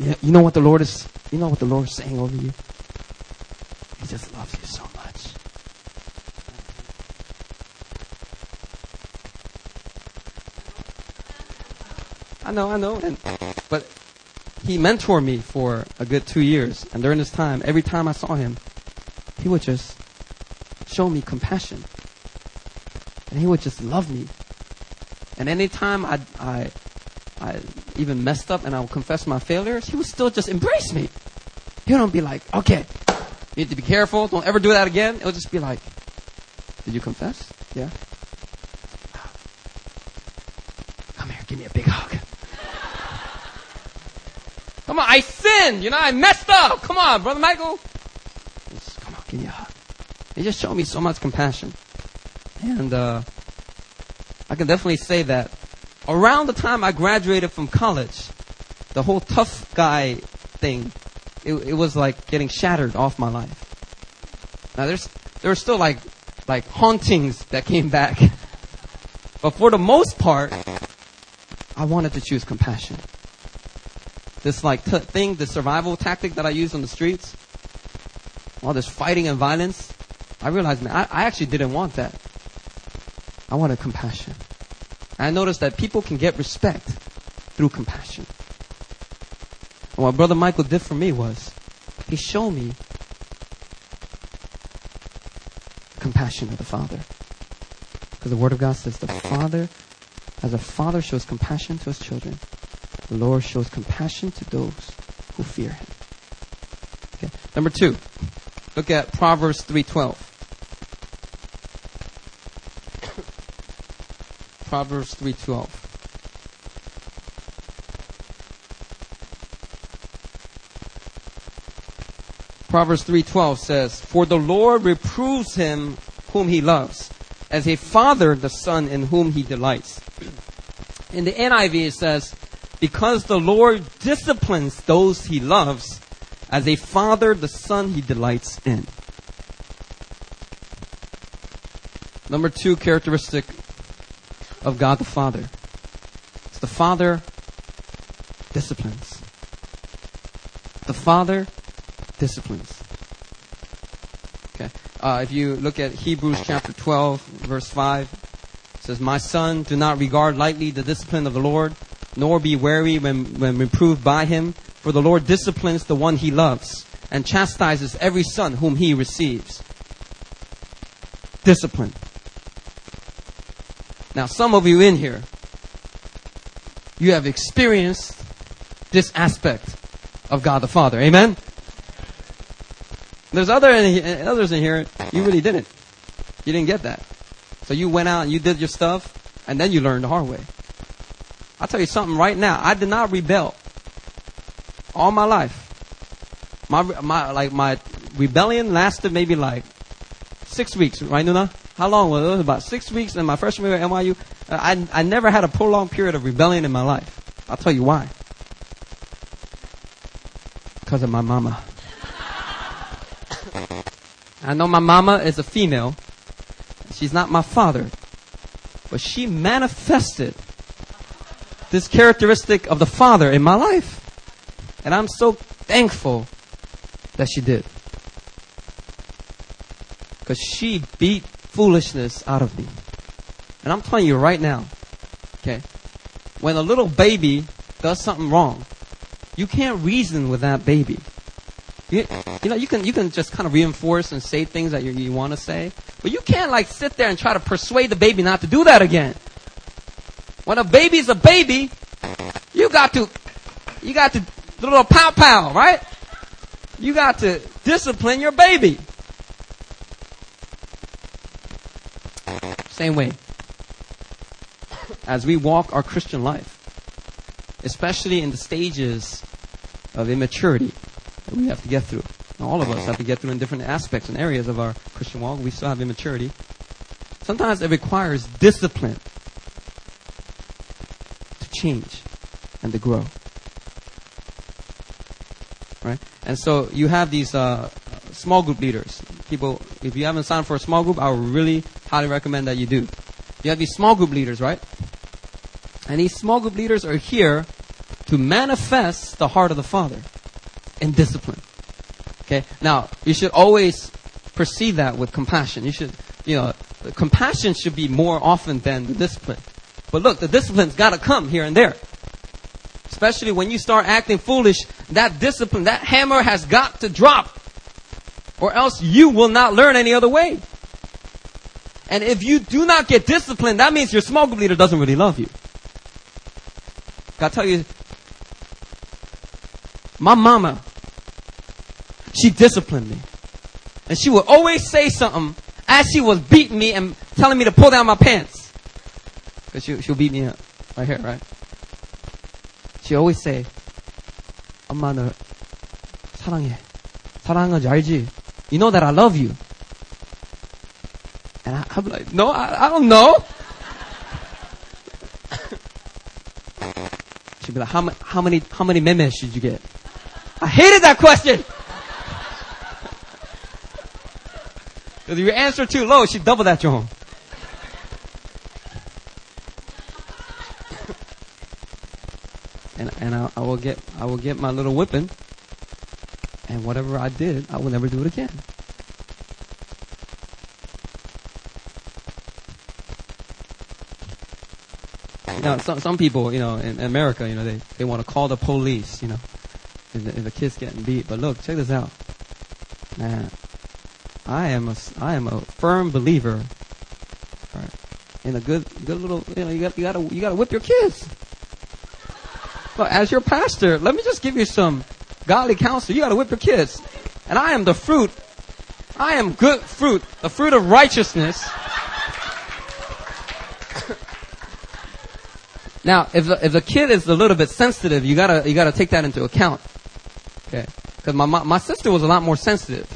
Yeah, you know what the Lord is, you know what the Lord is saying over you? He just loves you so much. I know, I know, and, but he mentored me for a good two years. And during this time, every time I saw him, he would just show me compassion. And he would just love me. And anytime I, I, I even messed up and I would confess my failures, he would still just embrace me. He wouldn't be like, okay, you need to be careful. Don't ever do that again. It would just be like, did you confess? Yeah. Come here, give me a big hug. Come on, I sinned. You know, I messed up. Come on, Brother Michael. Just, come on, give me a hug. He just showed me so much compassion. And uh, I can definitely say that around the time I graduated from college, the whole tough guy thing, it, it was like getting shattered off my life. Now there's there were still like like hauntings that came back, but for the most part, I wanted to choose compassion. This like t- thing, the survival tactic that I use on the streets, all this fighting and violence, I realized, man, I, I actually didn't want that. I wanted compassion. I noticed that people can get respect through compassion. And what Brother Michael did for me was, he showed me compassion of the Father. Because the Word of God says the Father, as a father shows compassion to his children, the Lord shows compassion to those who fear him. Okay. Number two, look at Proverbs 3.12. Proverbs 3:12. Proverbs 3:12 says, "For the Lord reproves him whom he loves, as a father the son in whom he delights." In the NIV it says, "Because the Lord disciplines those he loves, as a father the son he delights in." Number 2 characteristic of God the Father. It's the Father disciplines. The Father disciplines. Okay. Uh, if you look at Hebrews chapter 12, verse 5, it says, My son, do not regard lightly the discipline of the Lord, nor be weary when, when reproved by him, for the Lord disciplines the one he loves, and chastises every son whom he receives. Discipline. Now, some of you in here, you have experienced this aspect of God the Father. Amen? There's other in, eh, others in here, you really didn't. You didn't get that. So you went out and you did your stuff, and then you learned the hard way. I'll tell you something right now. I did not rebel all my life. My, my, like, my rebellion lasted maybe like six weeks, right, Nuna? How long was it? It was about six weeks in my freshman year at NYU. Uh, I, I never had a prolonged period of rebellion in my life. I'll tell you why. Because of my mama. I know my mama is a female. She's not my father. But she manifested this characteristic of the father in my life. And I'm so thankful that she did. Because she beat foolishness out of me. And I'm telling you right now, okay, when a little baby does something wrong, you can't reason with that baby. You, you know, you can, you can just kind of reinforce and say things that you, you want to say, but you can't like sit there and try to persuade the baby not to do that again. When a baby's a baby, you got to, you got to, little pow pow, right? You got to discipline your baby. Same way. As we walk our Christian life, especially in the stages of immaturity that we have to get through. Now, all of us have to get through in different aspects and areas of our Christian walk. We still have immaturity. Sometimes it requires discipline to change and to grow. Right? And so you have these uh, small group leaders. People, if you haven't signed for a small group, I would really highly recommend that you do. You have these small group leaders, right? And these small group leaders are here to manifest the heart of the Father in discipline. Okay? Now, you should always perceive that with compassion. You should, you know, compassion should be more often than the discipline. But look, the discipline's gotta come here and there. Especially when you start acting foolish, that discipline, that hammer has got to drop Or else you will not learn any other way. And if you do not get disciplined, that means your small group leader doesn't really love you. Gotta tell you, my mama, she disciplined me. And she would always say something as she was beating me and telling me to pull down my pants. Because she, she'll beat me up. Right here, right? She always say, 엄마 너 사랑해. 사랑하는 줄 알지? You know that I love you. And I, I'm like, no, I, I don't know. She'd be like, how, how many, how many memes did you get? I hated that question. If you answer too low, she double that your and and I, I will get I will get my little whipping, and whatever I did, I will never do it again. Now, some some people, you know, in America, you know, they they want to call the police, you know, if the, if kid's getting beat. But look, check this out, man. I am a I am a firm believer, right, in a good good little, you know, you got you got to you got to whip your kids. But as your pastor, let me just give you some godly counsel. You got to whip your kids, and I am the fruit. I am good fruit, the fruit of righteousness. Now, if the, if the kid is a little bit sensitive, you gotta you gotta take that into account. Okay, because my my sister was a lot more sensitive.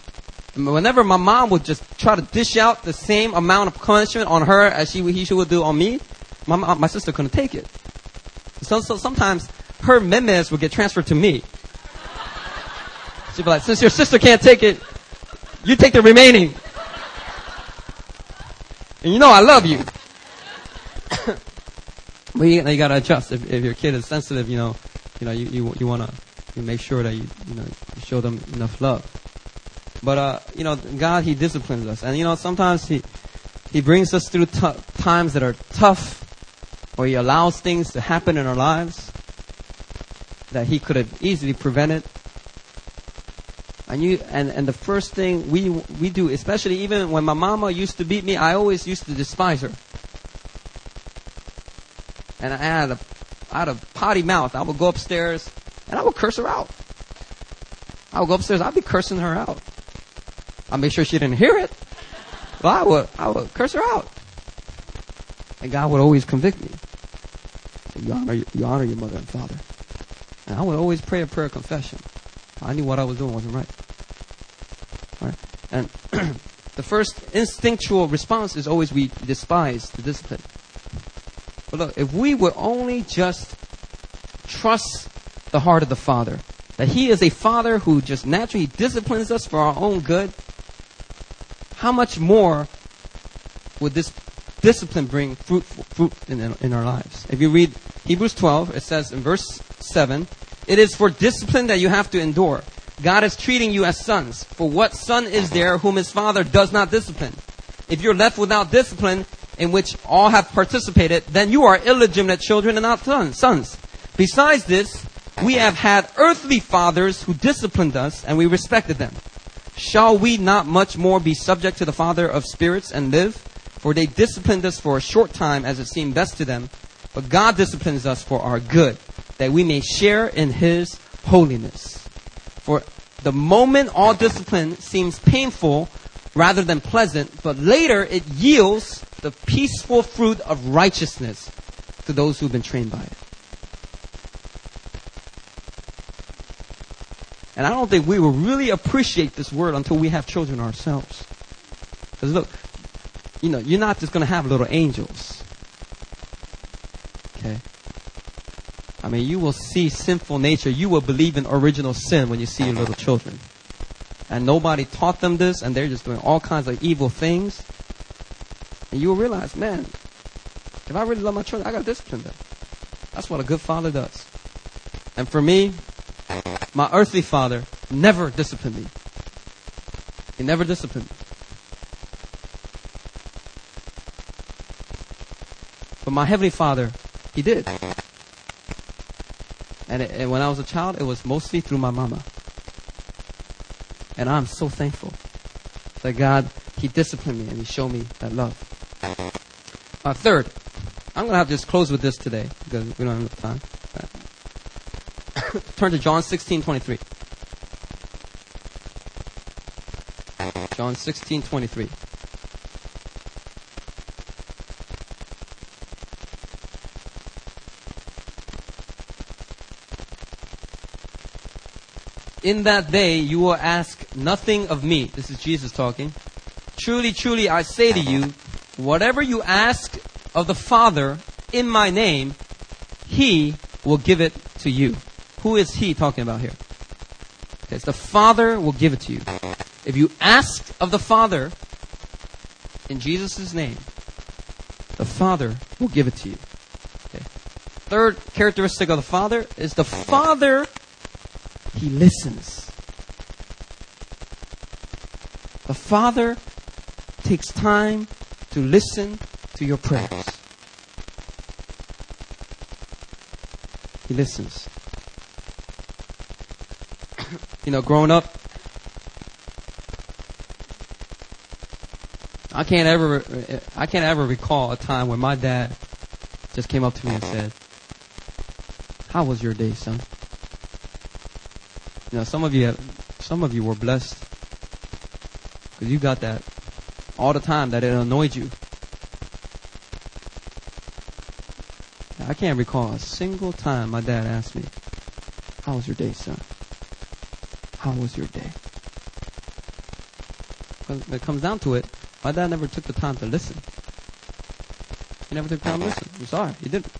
Whenever my mom would just try to dish out the same amount of punishment on her as she he she would do on me, my my sister couldn't take it. So, so sometimes her memes would get transferred to me. She'd be like, "Since your sister can't take it, you take the remaining." And you know I love you. But you, you gotta adjust. If, if your kid is sensitive, you know, you know, you, you, you wanna you make sure that you, you know, you show them enough love. But, uh, you know, God, He disciplines us. And, you know, sometimes He, He brings us through tou- times that are tough, or He allows things to happen in our lives that He could have easily prevented. And you, and, and the first thing we, we do, especially even when my mama used to beat me, I always used to despise her and I had had a potty mouth. I would go upstairs and I would curse her out. I would go upstairs. I'd be cursing her out. I make sure she didn't hear it. But I would, I would curse her out. And God would always convict me. You honor, you honor your mother and father. And I would always pray a prayer of confession. I knew what I was doing wasn't right. And the first instinctual response is always we despise the discipline. But look, if we would only just trust the heart of the Father, that He is a Father who just naturally disciplines us for our own good, how much more would this discipline bring fruit, fruit in, in our lives? If you read Hebrews 12, it says in verse 7, it is for discipline that you have to endure. God is treating you as sons. For what son is there whom his father does not discipline? If you're left without discipline, in which all have participated, then you are illegitimate children and not sons. Besides this, we have had earthly fathers who disciplined us, and we respected them. Shall we not much more be subject to the Father of spirits and live? For they disciplined us for a short time as it seemed best to them, but God disciplines us for our good, that we may share in His holiness. For the moment all discipline seems painful rather than pleasant, but later it yields the peaceful fruit of righteousness to those who've been trained by it. And I don't think we will really appreciate this word until we have children ourselves. Because look, you know, you're not just going to have little angels. Okay? I mean, you will see sinful nature. You will believe in original sin when you see your little children. And nobody taught them this, and they're just doing all kinds of evil things. And you will realize, man, if I really love my children, I got to discipline them. That's what a good father does. And for me, my earthly father never disciplined me. He never disciplined me. But my heavenly father, he did. And, it, and when I was a child, it was mostly through my mama. And I'm so thankful that God, He disciplined me and He showed me that love. Uh, third, I'm going to have to just close with this today because we don't have enough time. Turn to John 16, 23. John 16, 23. In that day you will ask nothing of me. This is Jesus talking. Truly, truly, I say to you, whatever you ask of the Father in my name, he will give it to you. Who is he talking about here? Okay, it's the Father will give it to you. If you ask of the Father in Jesus' name, the Father will give it to you. Okay. Third characteristic of the Father is the Father he listens. The Father takes time to listen to your prayers. He listens. you know, growing up, I can't ever, I can't ever recall a time when my dad just came up to me and said, "How was your day, son?" You know, some of you, some of you were blessed because you got that all the time that it annoyed you. I can't recall a single time my dad asked me, "How was your day, son? How was your day?" When it comes down to it, my dad never took the time to listen. He never took time to listen. I'm sorry, he didn't.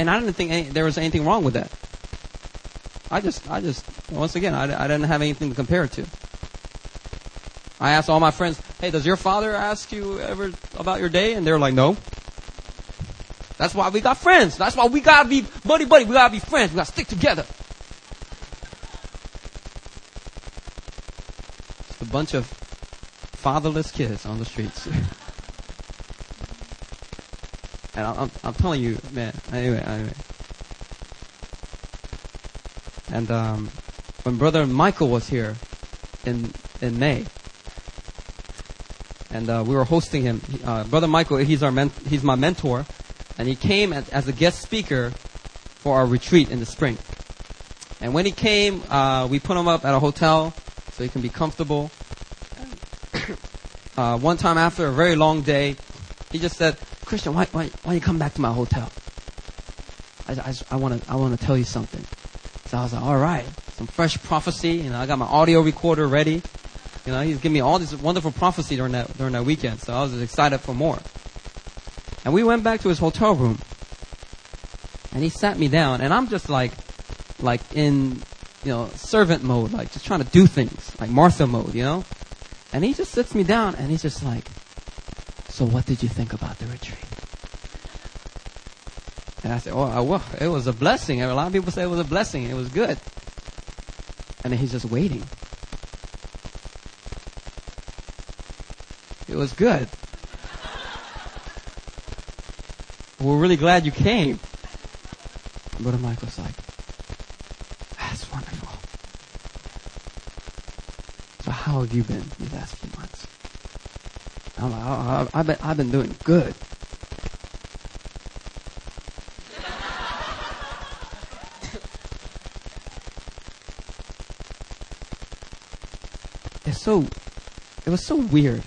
And I didn't think any, there was anything wrong with that. I just, I just, once again, I, I didn't have anything to compare it to. I asked all my friends, hey, does your father ask you ever about your day? And they're like, no. That's why we got friends. That's why we gotta be buddy buddy. We gotta be friends. We gotta stick together. Just a bunch of fatherless kids on the streets. And I'm, I'm telling you, man. Anyway, anyway. And um, when Brother Michael was here in in May, and uh, we were hosting him. Uh, Brother Michael, he's our men- he's my mentor, and he came as, as, a guest speaker for our retreat in the spring. And when he came, uh, we put him up at a hotel so he can be comfortable. Uh, one time after a very long day, he just said, Christian, why, why, why you come back to my hotel? I, I, want to I want to tell you something. So I was like, all right, some fresh prophecy. You know, I got my audio recorder ready. You know, he's giving me all this wonderful prophecy during that during that weekend. So I was excited for more. And we went back to his hotel room, and he sat me down, and I'm just like, like in, you know, servant mode, like just trying to do things, like Martha mode, you know. And he just sits me down, and he's just like, so what did you think about the retreat? And I said, oh, well, it was a blessing. A lot of people say it was a blessing. It was good. And he's just waiting. It was good. We're really glad you came. Brother Michael's like, that's wonderful. So how have you been few months? Like, oh, I've, been, I've been doing good. it's so, it was so weird.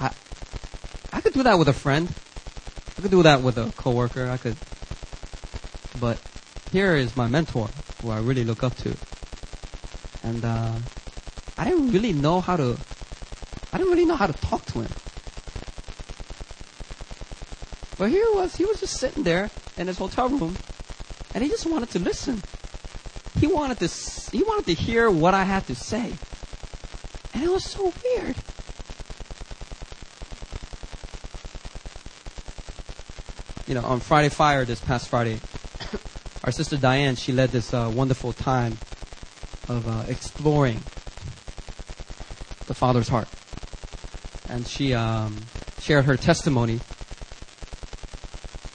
I, I could do that with a friend. I could do that with a coworker. I could, but here is my mentor, who I really look up to, and uh, I didn't really know how to. I didn't really know how to talk to him. But here he was. He was just sitting there in his hotel room, and he just wanted to listen. He wanted to. He wanted to hear what I had to say, and it was so weird. You know, on Friday Fire this past Friday, our sister Diane she led this uh, wonderful time of uh, exploring the Father's heart, and she um, shared her testimony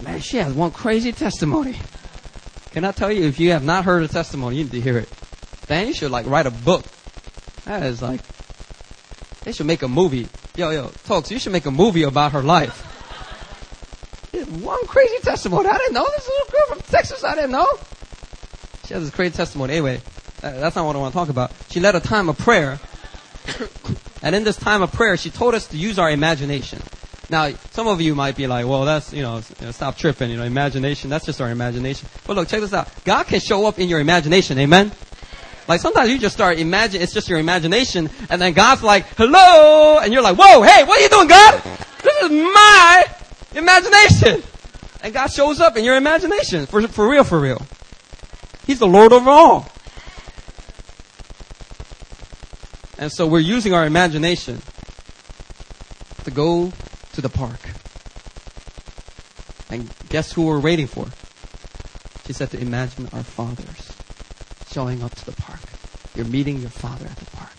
Man, she has one crazy testimony. Can I tell you, if you have not heard a testimony, you need to hear it. Then you should like write a book. That is like, they should make a movie. Yo, yo, folks, you should make a movie about her life. One crazy testimony. I didn't know this little girl from Texas. I didn't know. She has this crazy testimony. Anyway, that's not what I want to talk about. She led a time of prayer. And in this time of prayer, she told us to use our imagination. Now, some of you might be like, well, that's, you know, stop tripping, you know, imagination, that's just our imagination. But look, check this out. God can show up in your imagination, amen? Like sometimes you just start imagine, it's just your imagination, and then God's like, hello, and you're like, whoa, hey, what are you doing, God? This is my imagination. And God shows up in your imagination, for, for real, for real. He's the Lord over all. And so we're using our imagination to go to the park. And guess who we're waiting for? She said to imagine our fathers showing up to the park. You're meeting your father at the park.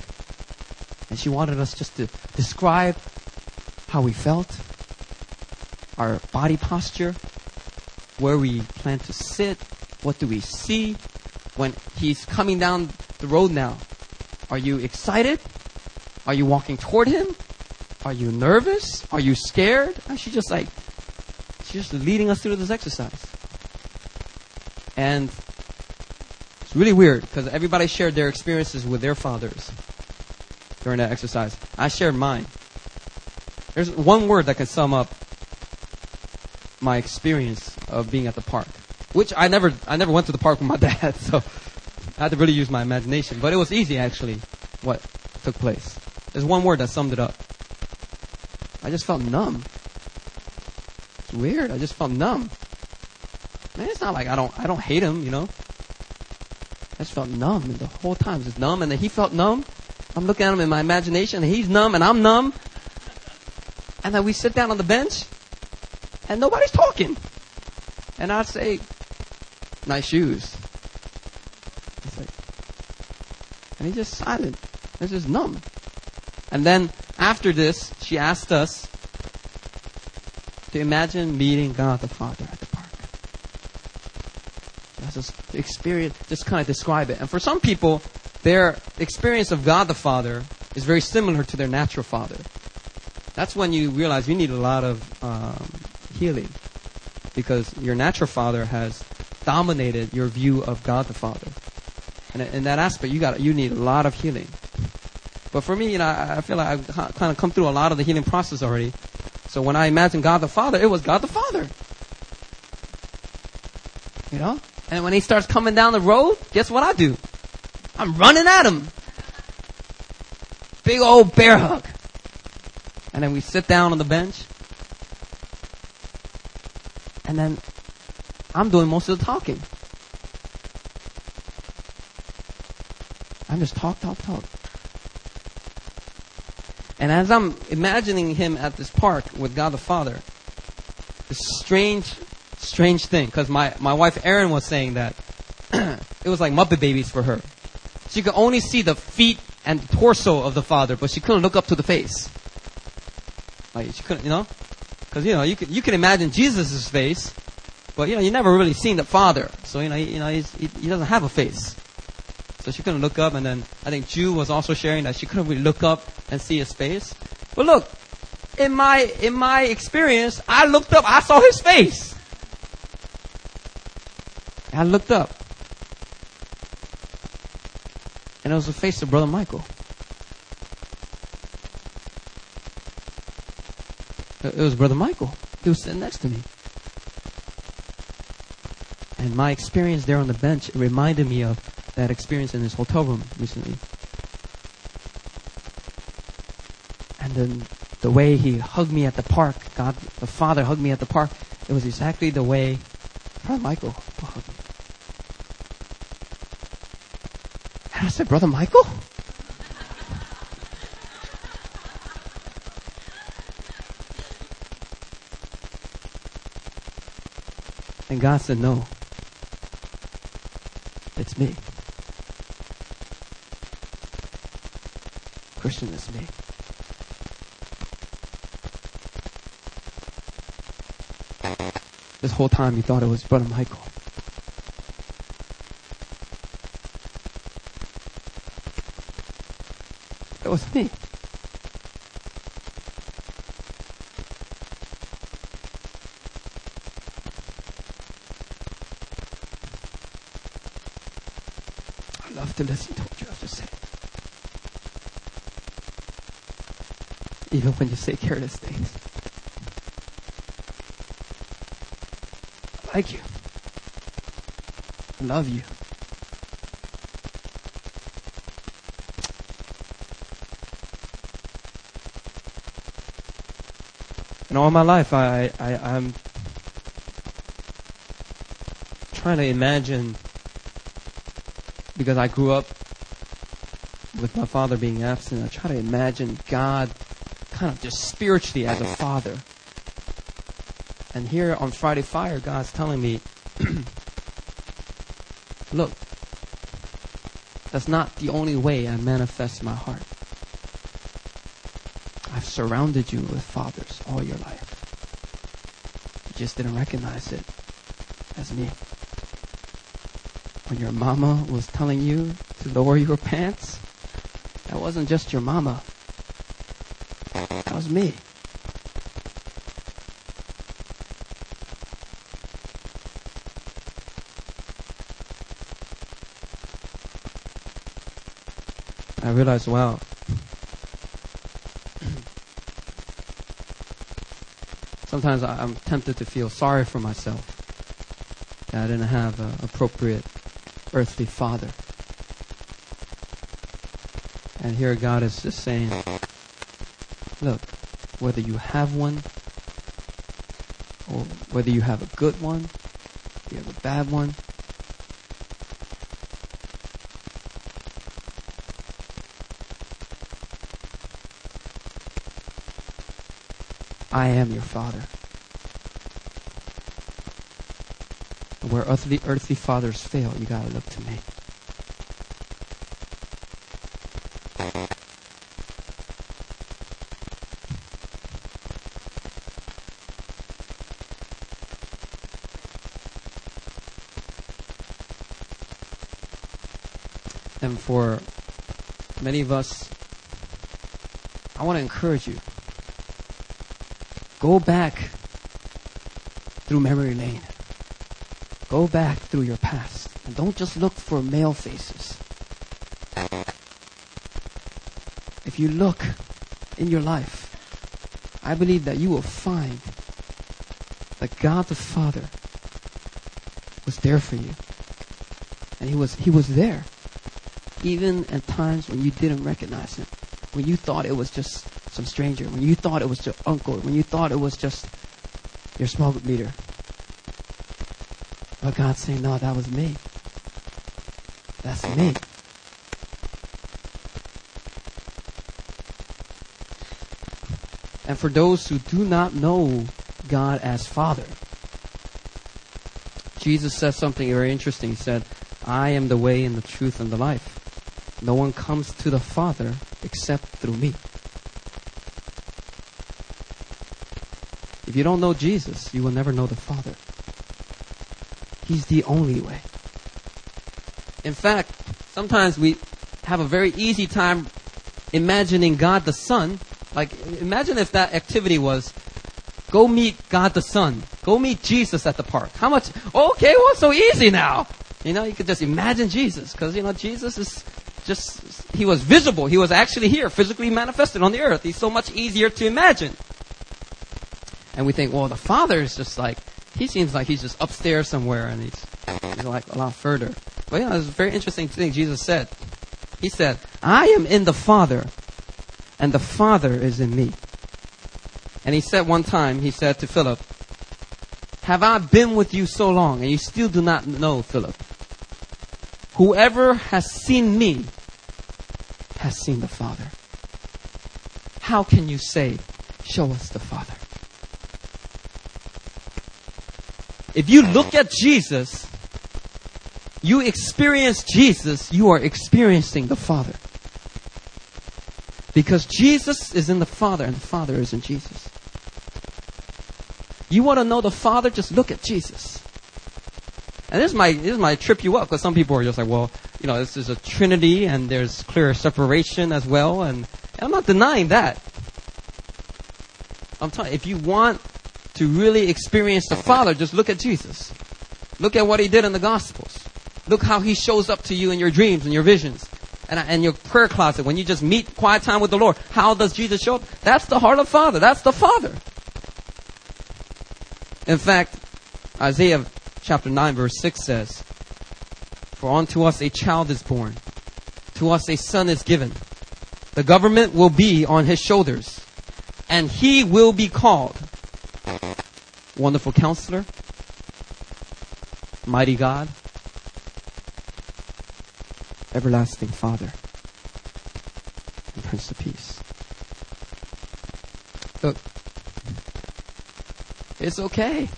And she wanted us just to describe how we felt, our body posture, where we plan to sit, what do we see when he's coming down the road now. Are you excited? Are you walking toward him? Are you nervous? Are you scared? And she just like, she's just leading us through this exercise. And it's really weird because everybody shared their experiences with their fathers during that exercise. I shared mine. There's one word that can sum up my experience of being at the park, which I never, I never went to the park with my dad, so I had to really use my imagination. But it was easy actually, what took place. There's one word that summed it up. I just felt numb. It's weird. I just felt numb. Man, it's not like I don't I don't hate him, you know. I just felt numb and the whole time. Just numb, and then he felt numb. I'm looking at him in my imagination, and he's numb, and I'm numb. And then we sit down on the bench, and nobody's talking. And I'd say, "Nice shoes." It's like, and he's just silent. It's just numb. And then after this, she asked us to imagine meeting God the Father at the park. Let's just experience, just kind of describe it. And for some people, their experience of God the Father is very similar to their natural father. That's when you realize you need a lot of um, healing because your natural father has dominated your view of God the Father. In that aspect, you got you need a lot of healing. But for me, you know, I, I feel like I've kind of come through a lot of the healing process already. So when I imagine God the Father, it was God the Father. You know? And when he starts coming down the road, guess what I do? I'm running at him. Big old bear hug. And then we sit down on the bench. And then I'm doing most of the talking. I'm just talk, talk, talk. And as I'm imagining him at this park with God the Father, this strange, strange thing, because my, my wife Erin was saying that it was like Muppet Babies for her. She could only see the feet and the torso of the Father, but she couldn't look up to the face. Like she couldn't, you know, because you know you can you can imagine Jesus' face, but you know you never really seen the Father, so you know he, you know he, he doesn't have a face. So she couldn't look up, and then I think Jew was also sharing that she couldn't really look up and see his face. But look, in my in my experience, I looked up, I saw his face. I looked up. And it was the face of Brother Michael. It was Brother Michael. He was sitting next to me. And my experience there on the bench reminded me of that experience in this hotel room recently. And then the way he hugged me at the park, God, the Father hugged me at the park, it was exactly the way Brother Michael hugged me. And I said, Brother Michael? And God said, No. It's me. This whole time you thought it was Brother Michael. It was me. I love to listen to say. Even when you say careless things. I like you. I love you. And all my life, I, I, I'm trying to imagine because I grew up with my father being absent. I try to imagine God kind of just spiritually as a father. And here on Friday Fire, God's telling me, look, that's not the only way I manifest my heart. I've surrounded you with fathers all your life. You just didn't recognize it as me. When your mama was telling you to lower your pants, that wasn't just your mama. That was me. I realized, wow. Sometimes I'm tempted to feel sorry for myself that I didn't have an appropriate earthly father. And here God is just saying, look, whether you have one, or whether you have a good one, you have a bad one, I am your father. Where earthly, earthly fathers fail, you gotta look to me. For many of us, I want to encourage you. Go back through memory lane. Go back through your past. And don't just look for male faces. If you look in your life, I believe that you will find that God the Father was there for you. And he was he was there. Even at times when you didn't recognize him. When you thought it was just some stranger. When you thought it was your uncle. When you thought it was just your small group leader. But God's saying, no, that was me. That's me. And for those who do not know God as Father, Jesus says something very interesting. He said, I am the way and the truth and the life. No one comes to the Father except through me. If you don't know Jesus, you will never know the Father. He's the only way. In fact, sometimes we have a very easy time imagining God the Son. Like, imagine if that activity was go meet God the Son. Go meet Jesus at the park. How much? Okay, well, so easy now. You know, you could just imagine Jesus because, you know, Jesus is just, he was visible. He was actually here, physically manifested on the earth. He's so much easier to imagine. And we think, well, the Father is just like, he seems like he's just upstairs somewhere and he's He's like a lot further. But yeah, it's a very interesting thing Jesus said. He said, I am in the Father, and the Father is in me. And he said one time, he said to Philip, Have I been with you so long, and you still do not know, Philip? Whoever has seen me has seen the Father. How can you say, Show us the Father? If you look at Jesus, you experience Jesus, you are experiencing the Father. Because Jesus is in the Father and the Father is in Jesus. You want to know the Father? Just look at Jesus. And this might this might trip you up because some people are just like, well, you know, this is a Trinity and there's clear separation as well, and, and I'm not denying that. I'm telling if you want to really experience the Father, just look at Jesus. Look at what He did in the Gospels. Look how He shows up to you in your dreams and your visions and, and your prayer closet when you just meet quiet time with the Lord. How does Jesus show up? That's the heart of Father. That's the Father. In fact, Isaiah chapter 9 verse 6 says, For unto us a child is born, to us a son is given. The government will be on his shoulders, and he will be called Wonderful Counselor, Mighty God, Everlasting Father, and Prince of Peace. Look, it's okay.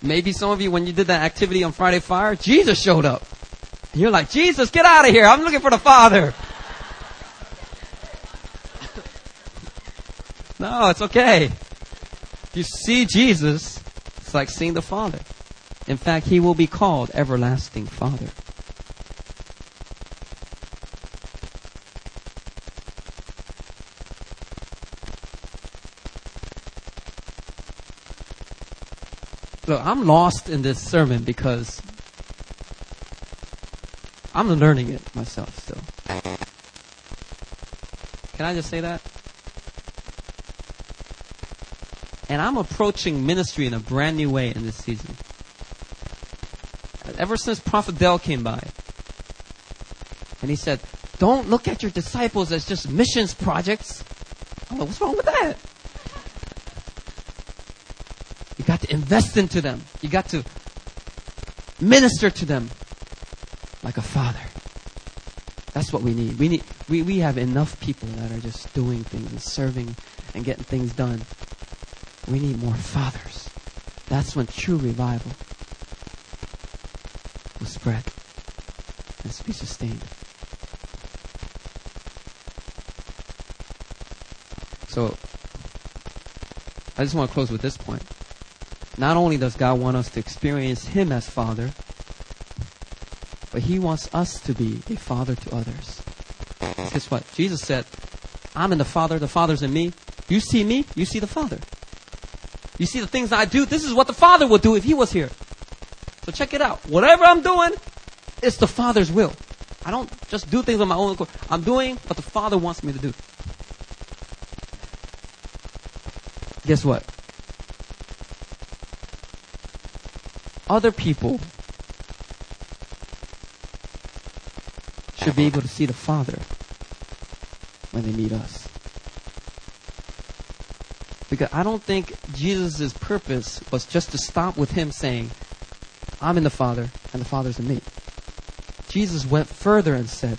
Maybe some of you, when you did that activity on Friday Fire, Jesus showed up. You're like, Jesus, get out of here. I'm looking for the Father. no, it's okay. If you see Jesus, it's like seeing the Father. In fact, he will be called Everlasting Father. Look, I'm lost in this sermon because I'm learning it myself still. Can I just say that? And I'm approaching ministry in a brand new way in this season. Ever since Prophet Dell came by, and he said, Don't look at your disciples as just missions projects. I'm like, What's wrong with that? You got to invest into them. You got to minister to them like a father. That's what we need. We need we, we have enough people that are just doing things and serving and getting things done. We need more fathers. That's when true revival will spread and be sustained. So I just want to close with this point. Not only does God want us to experience Him as Father, but He wants us to be a father to others. Guess what? Jesus said, I'm in the Father, the Father's in me. You see me, you see the Father. You see the things I do, this is what the Father would do if He was here. So check it out. Whatever I'm doing, it's the Father's will. I don't just do things on my own accord. I'm doing what the Father wants me to do. Guess what? other people should be able to see the Father when they meet us. Because I don't think Jesus' purpose was just to stop with him saying, I'm in the Father and the Father's in me. Jesus went further and said,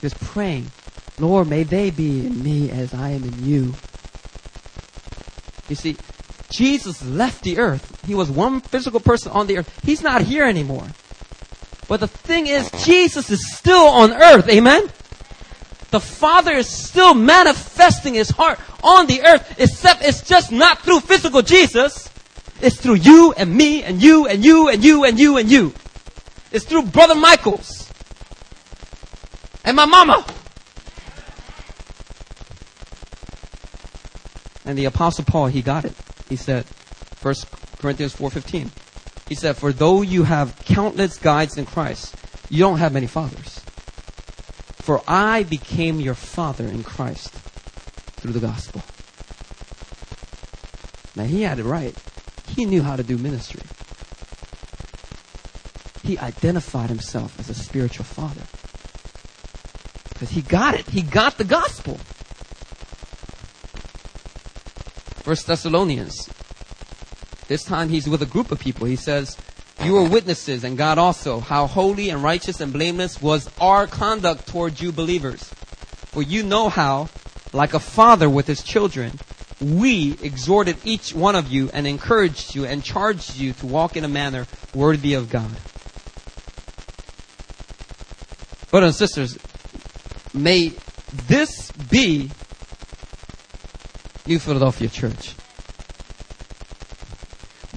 he was praying, Lord, may they be in me as I am in you. You see, Jesus left the earth. He was one physical person on the earth. He's not here anymore. But the thing is, Jesus is still on earth. Amen? The Father is still manifesting His heart on the earth, except it's just not through physical Jesus. It's through you and me and you and you and you and you and you. It's through Brother Michaels and my mama. And the Apostle Paul, he got it. He said, 1 Corinthians 4.15, he said, For though you have countless guides in Christ, you don't have many fathers. For I became your father in Christ through the gospel. Now he had it right. He knew how to do ministry. he identified himself as a spiritual father. Because he got it. He got the gospel. First Thessalonians. This time he's with a group of people. He says, You are witnesses, and God also, how holy and righteous and blameless was our conduct toward you believers. For you know how, like a father with his children, we exhorted each one of you and encouraged you and charged you to walk in a manner worthy of God. Brothers and sisters, may this be New Philadelphia Church.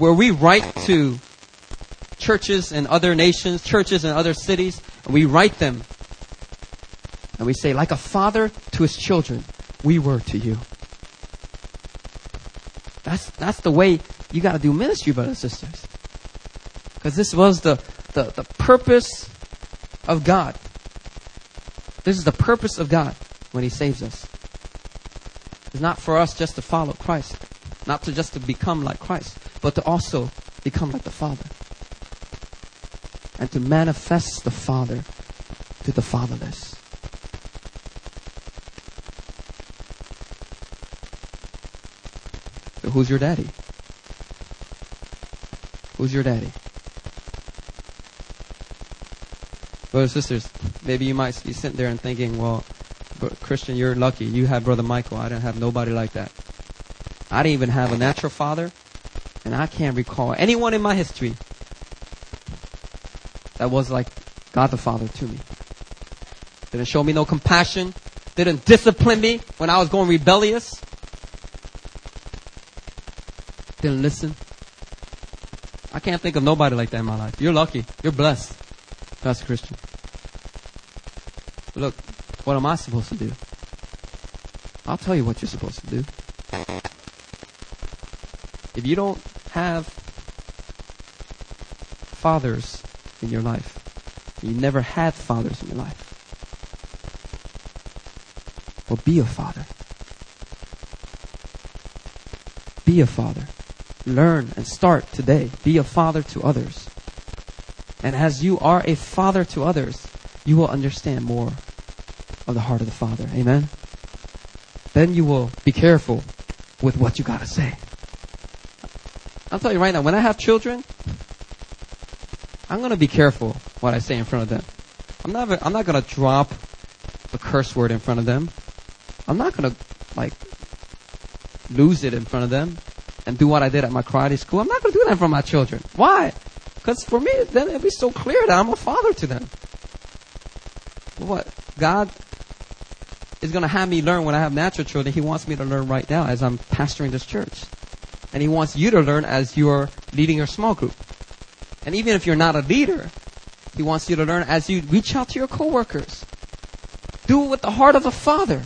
Where we write to churches in other nations, churches in other cities, and we write them and we say, like a father to his children, we were to you. That's, that's the way you got to do ministry, brothers and sisters. Because this was the, the, the purpose of God. This is the purpose of God when He saves us. It's not for us just to follow Christ, not to just to become like Christ, but to also become like the Father. And to manifest the Father to the fatherless. So, who's your daddy? Who's your daddy? Brothers and sisters, maybe you might be sitting there and thinking, well, Christian, you're lucky. You have Brother Michael. I didn't have nobody like that. I didn't even have a natural father, and I can't recall anyone in my history that was like God the Father to me. Didn't show me no compassion. Didn't discipline me when I was going rebellious didn't listen. I can't think of nobody like that in my life. You're lucky. You're blessed, Pastor Christian. Look, what am I supposed to do? I'll tell you what you're supposed to do. If you don't have fathers in your life, you never had fathers in your life, well, be a father. Be a father. Learn and start today. Be a father to others. And as you are a father to others, you will understand more of the heart of the Father. Amen? Then you will be careful with what you gotta say. I'll tell you right now, when I have children, I'm gonna be careful what I say in front of them. I'm not, I'm not gonna drop a curse word in front of them. I'm not gonna, like, lose it in front of them and do what I did at my karate school. I'm not going to do that for my children. Why? Because for me, then it'll be so clear that I'm a father to them. What? God is going to have me learn when I have natural children. He wants me to learn right now as I'm pastoring this church. And He wants you to learn as you're leading your small group. And even if you're not a leader, He wants you to learn as you reach out to your coworkers. Do it with the heart of a father.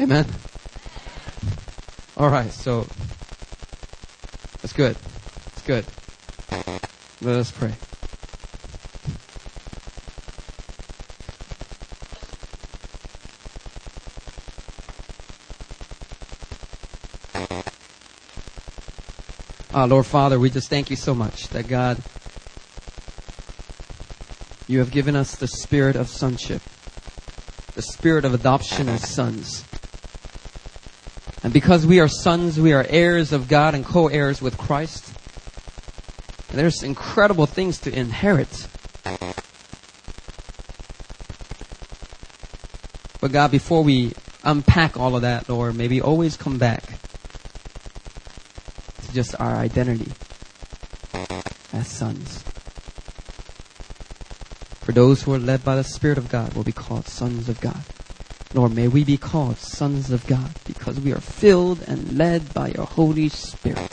Amen. All right, so that's good. That's good. Let us pray. Uh, Lord Father, we just thank you so much that God, you have given us the spirit of sonship, the spirit of adoption as sons. And because we are sons, we are heirs of God and co heirs with Christ. And there's incredible things to inherit. But God, before we unpack all of that, Lord, maybe always come back just our identity as sons. For those who are led by the Spirit of God will be called sons of God. Lord, may we be called sons of God because we are filled and led by your Holy Spirit.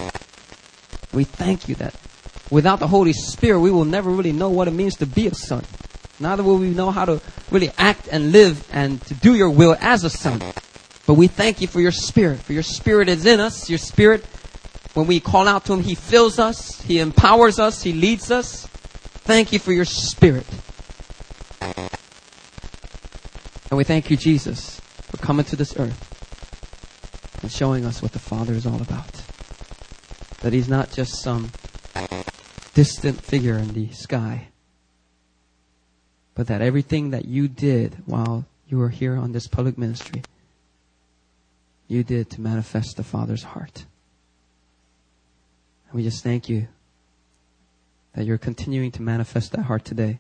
We thank you that without the Holy Spirit, we will never really know what it means to be a son. Neither will we know how to really act and live and to do your will as a son. But we thank you for your spirit, for your spirit is in us. Your spirit, when we call out to him, he fills us, he empowers us, he leads us. Thank you for your spirit. And we thank you, Jesus, for coming to this earth and showing us what the Father is all about. That He's not just some distant figure in the sky, but that everything that you did while you were here on this public ministry, you did to manifest the Father's heart. And we just thank you that you're continuing to manifest that heart today.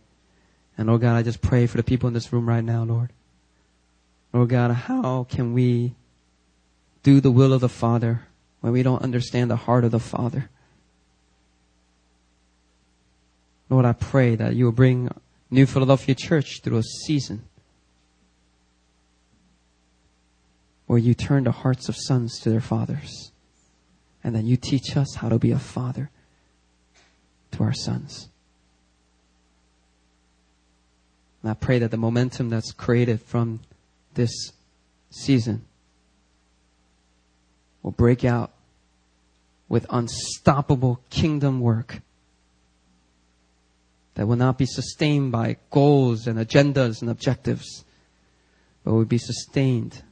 And Lord God, I just pray for the people in this room right now, Lord. Lord God, how can we do the will of the Father when we don't understand the heart of the Father? Lord, I pray that you will bring New Philadelphia Church through a season where you turn the hearts of sons to their fathers and then you teach us how to be a father to our sons. And I pray that the momentum that's created from this season will break out with unstoppable kingdom work that will not be sustained by goals and agendas and objectives, but will be sustained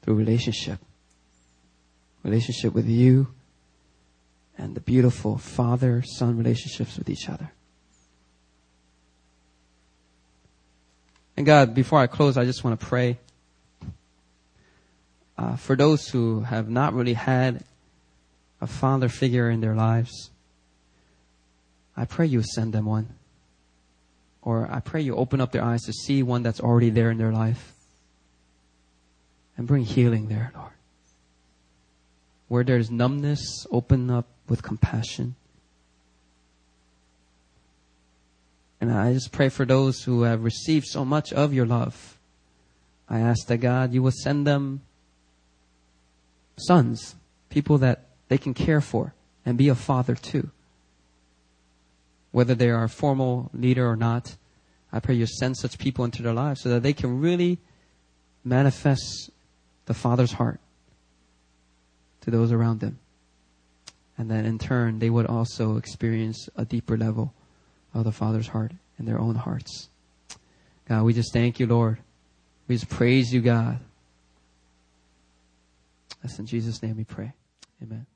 through relationship. Relationship with you and the beautiful father son relationships with each other. And God, before I close, I just want to pray uh, for those who have not really had a father figure in their lives. I pray you send them one. Or I pray you open up their eyes to see one that's already there in their life. And bring healing there, Lord. Where there's numbness, open up with compassion. And I just pray for those who have received so much of your love. I ask that God, you will send them sons, people that they can care for and be a father to. Whether they are a formal leader or not, I pray you send such people into their lives so that they can really manifest the Father's heart to those around them. And then in turn, they would also experience a deeper level of the Father's heart in their own hearts. God, we just thank you, Lord. We just praise you, God. That's in Jesus' name we pray. Amen.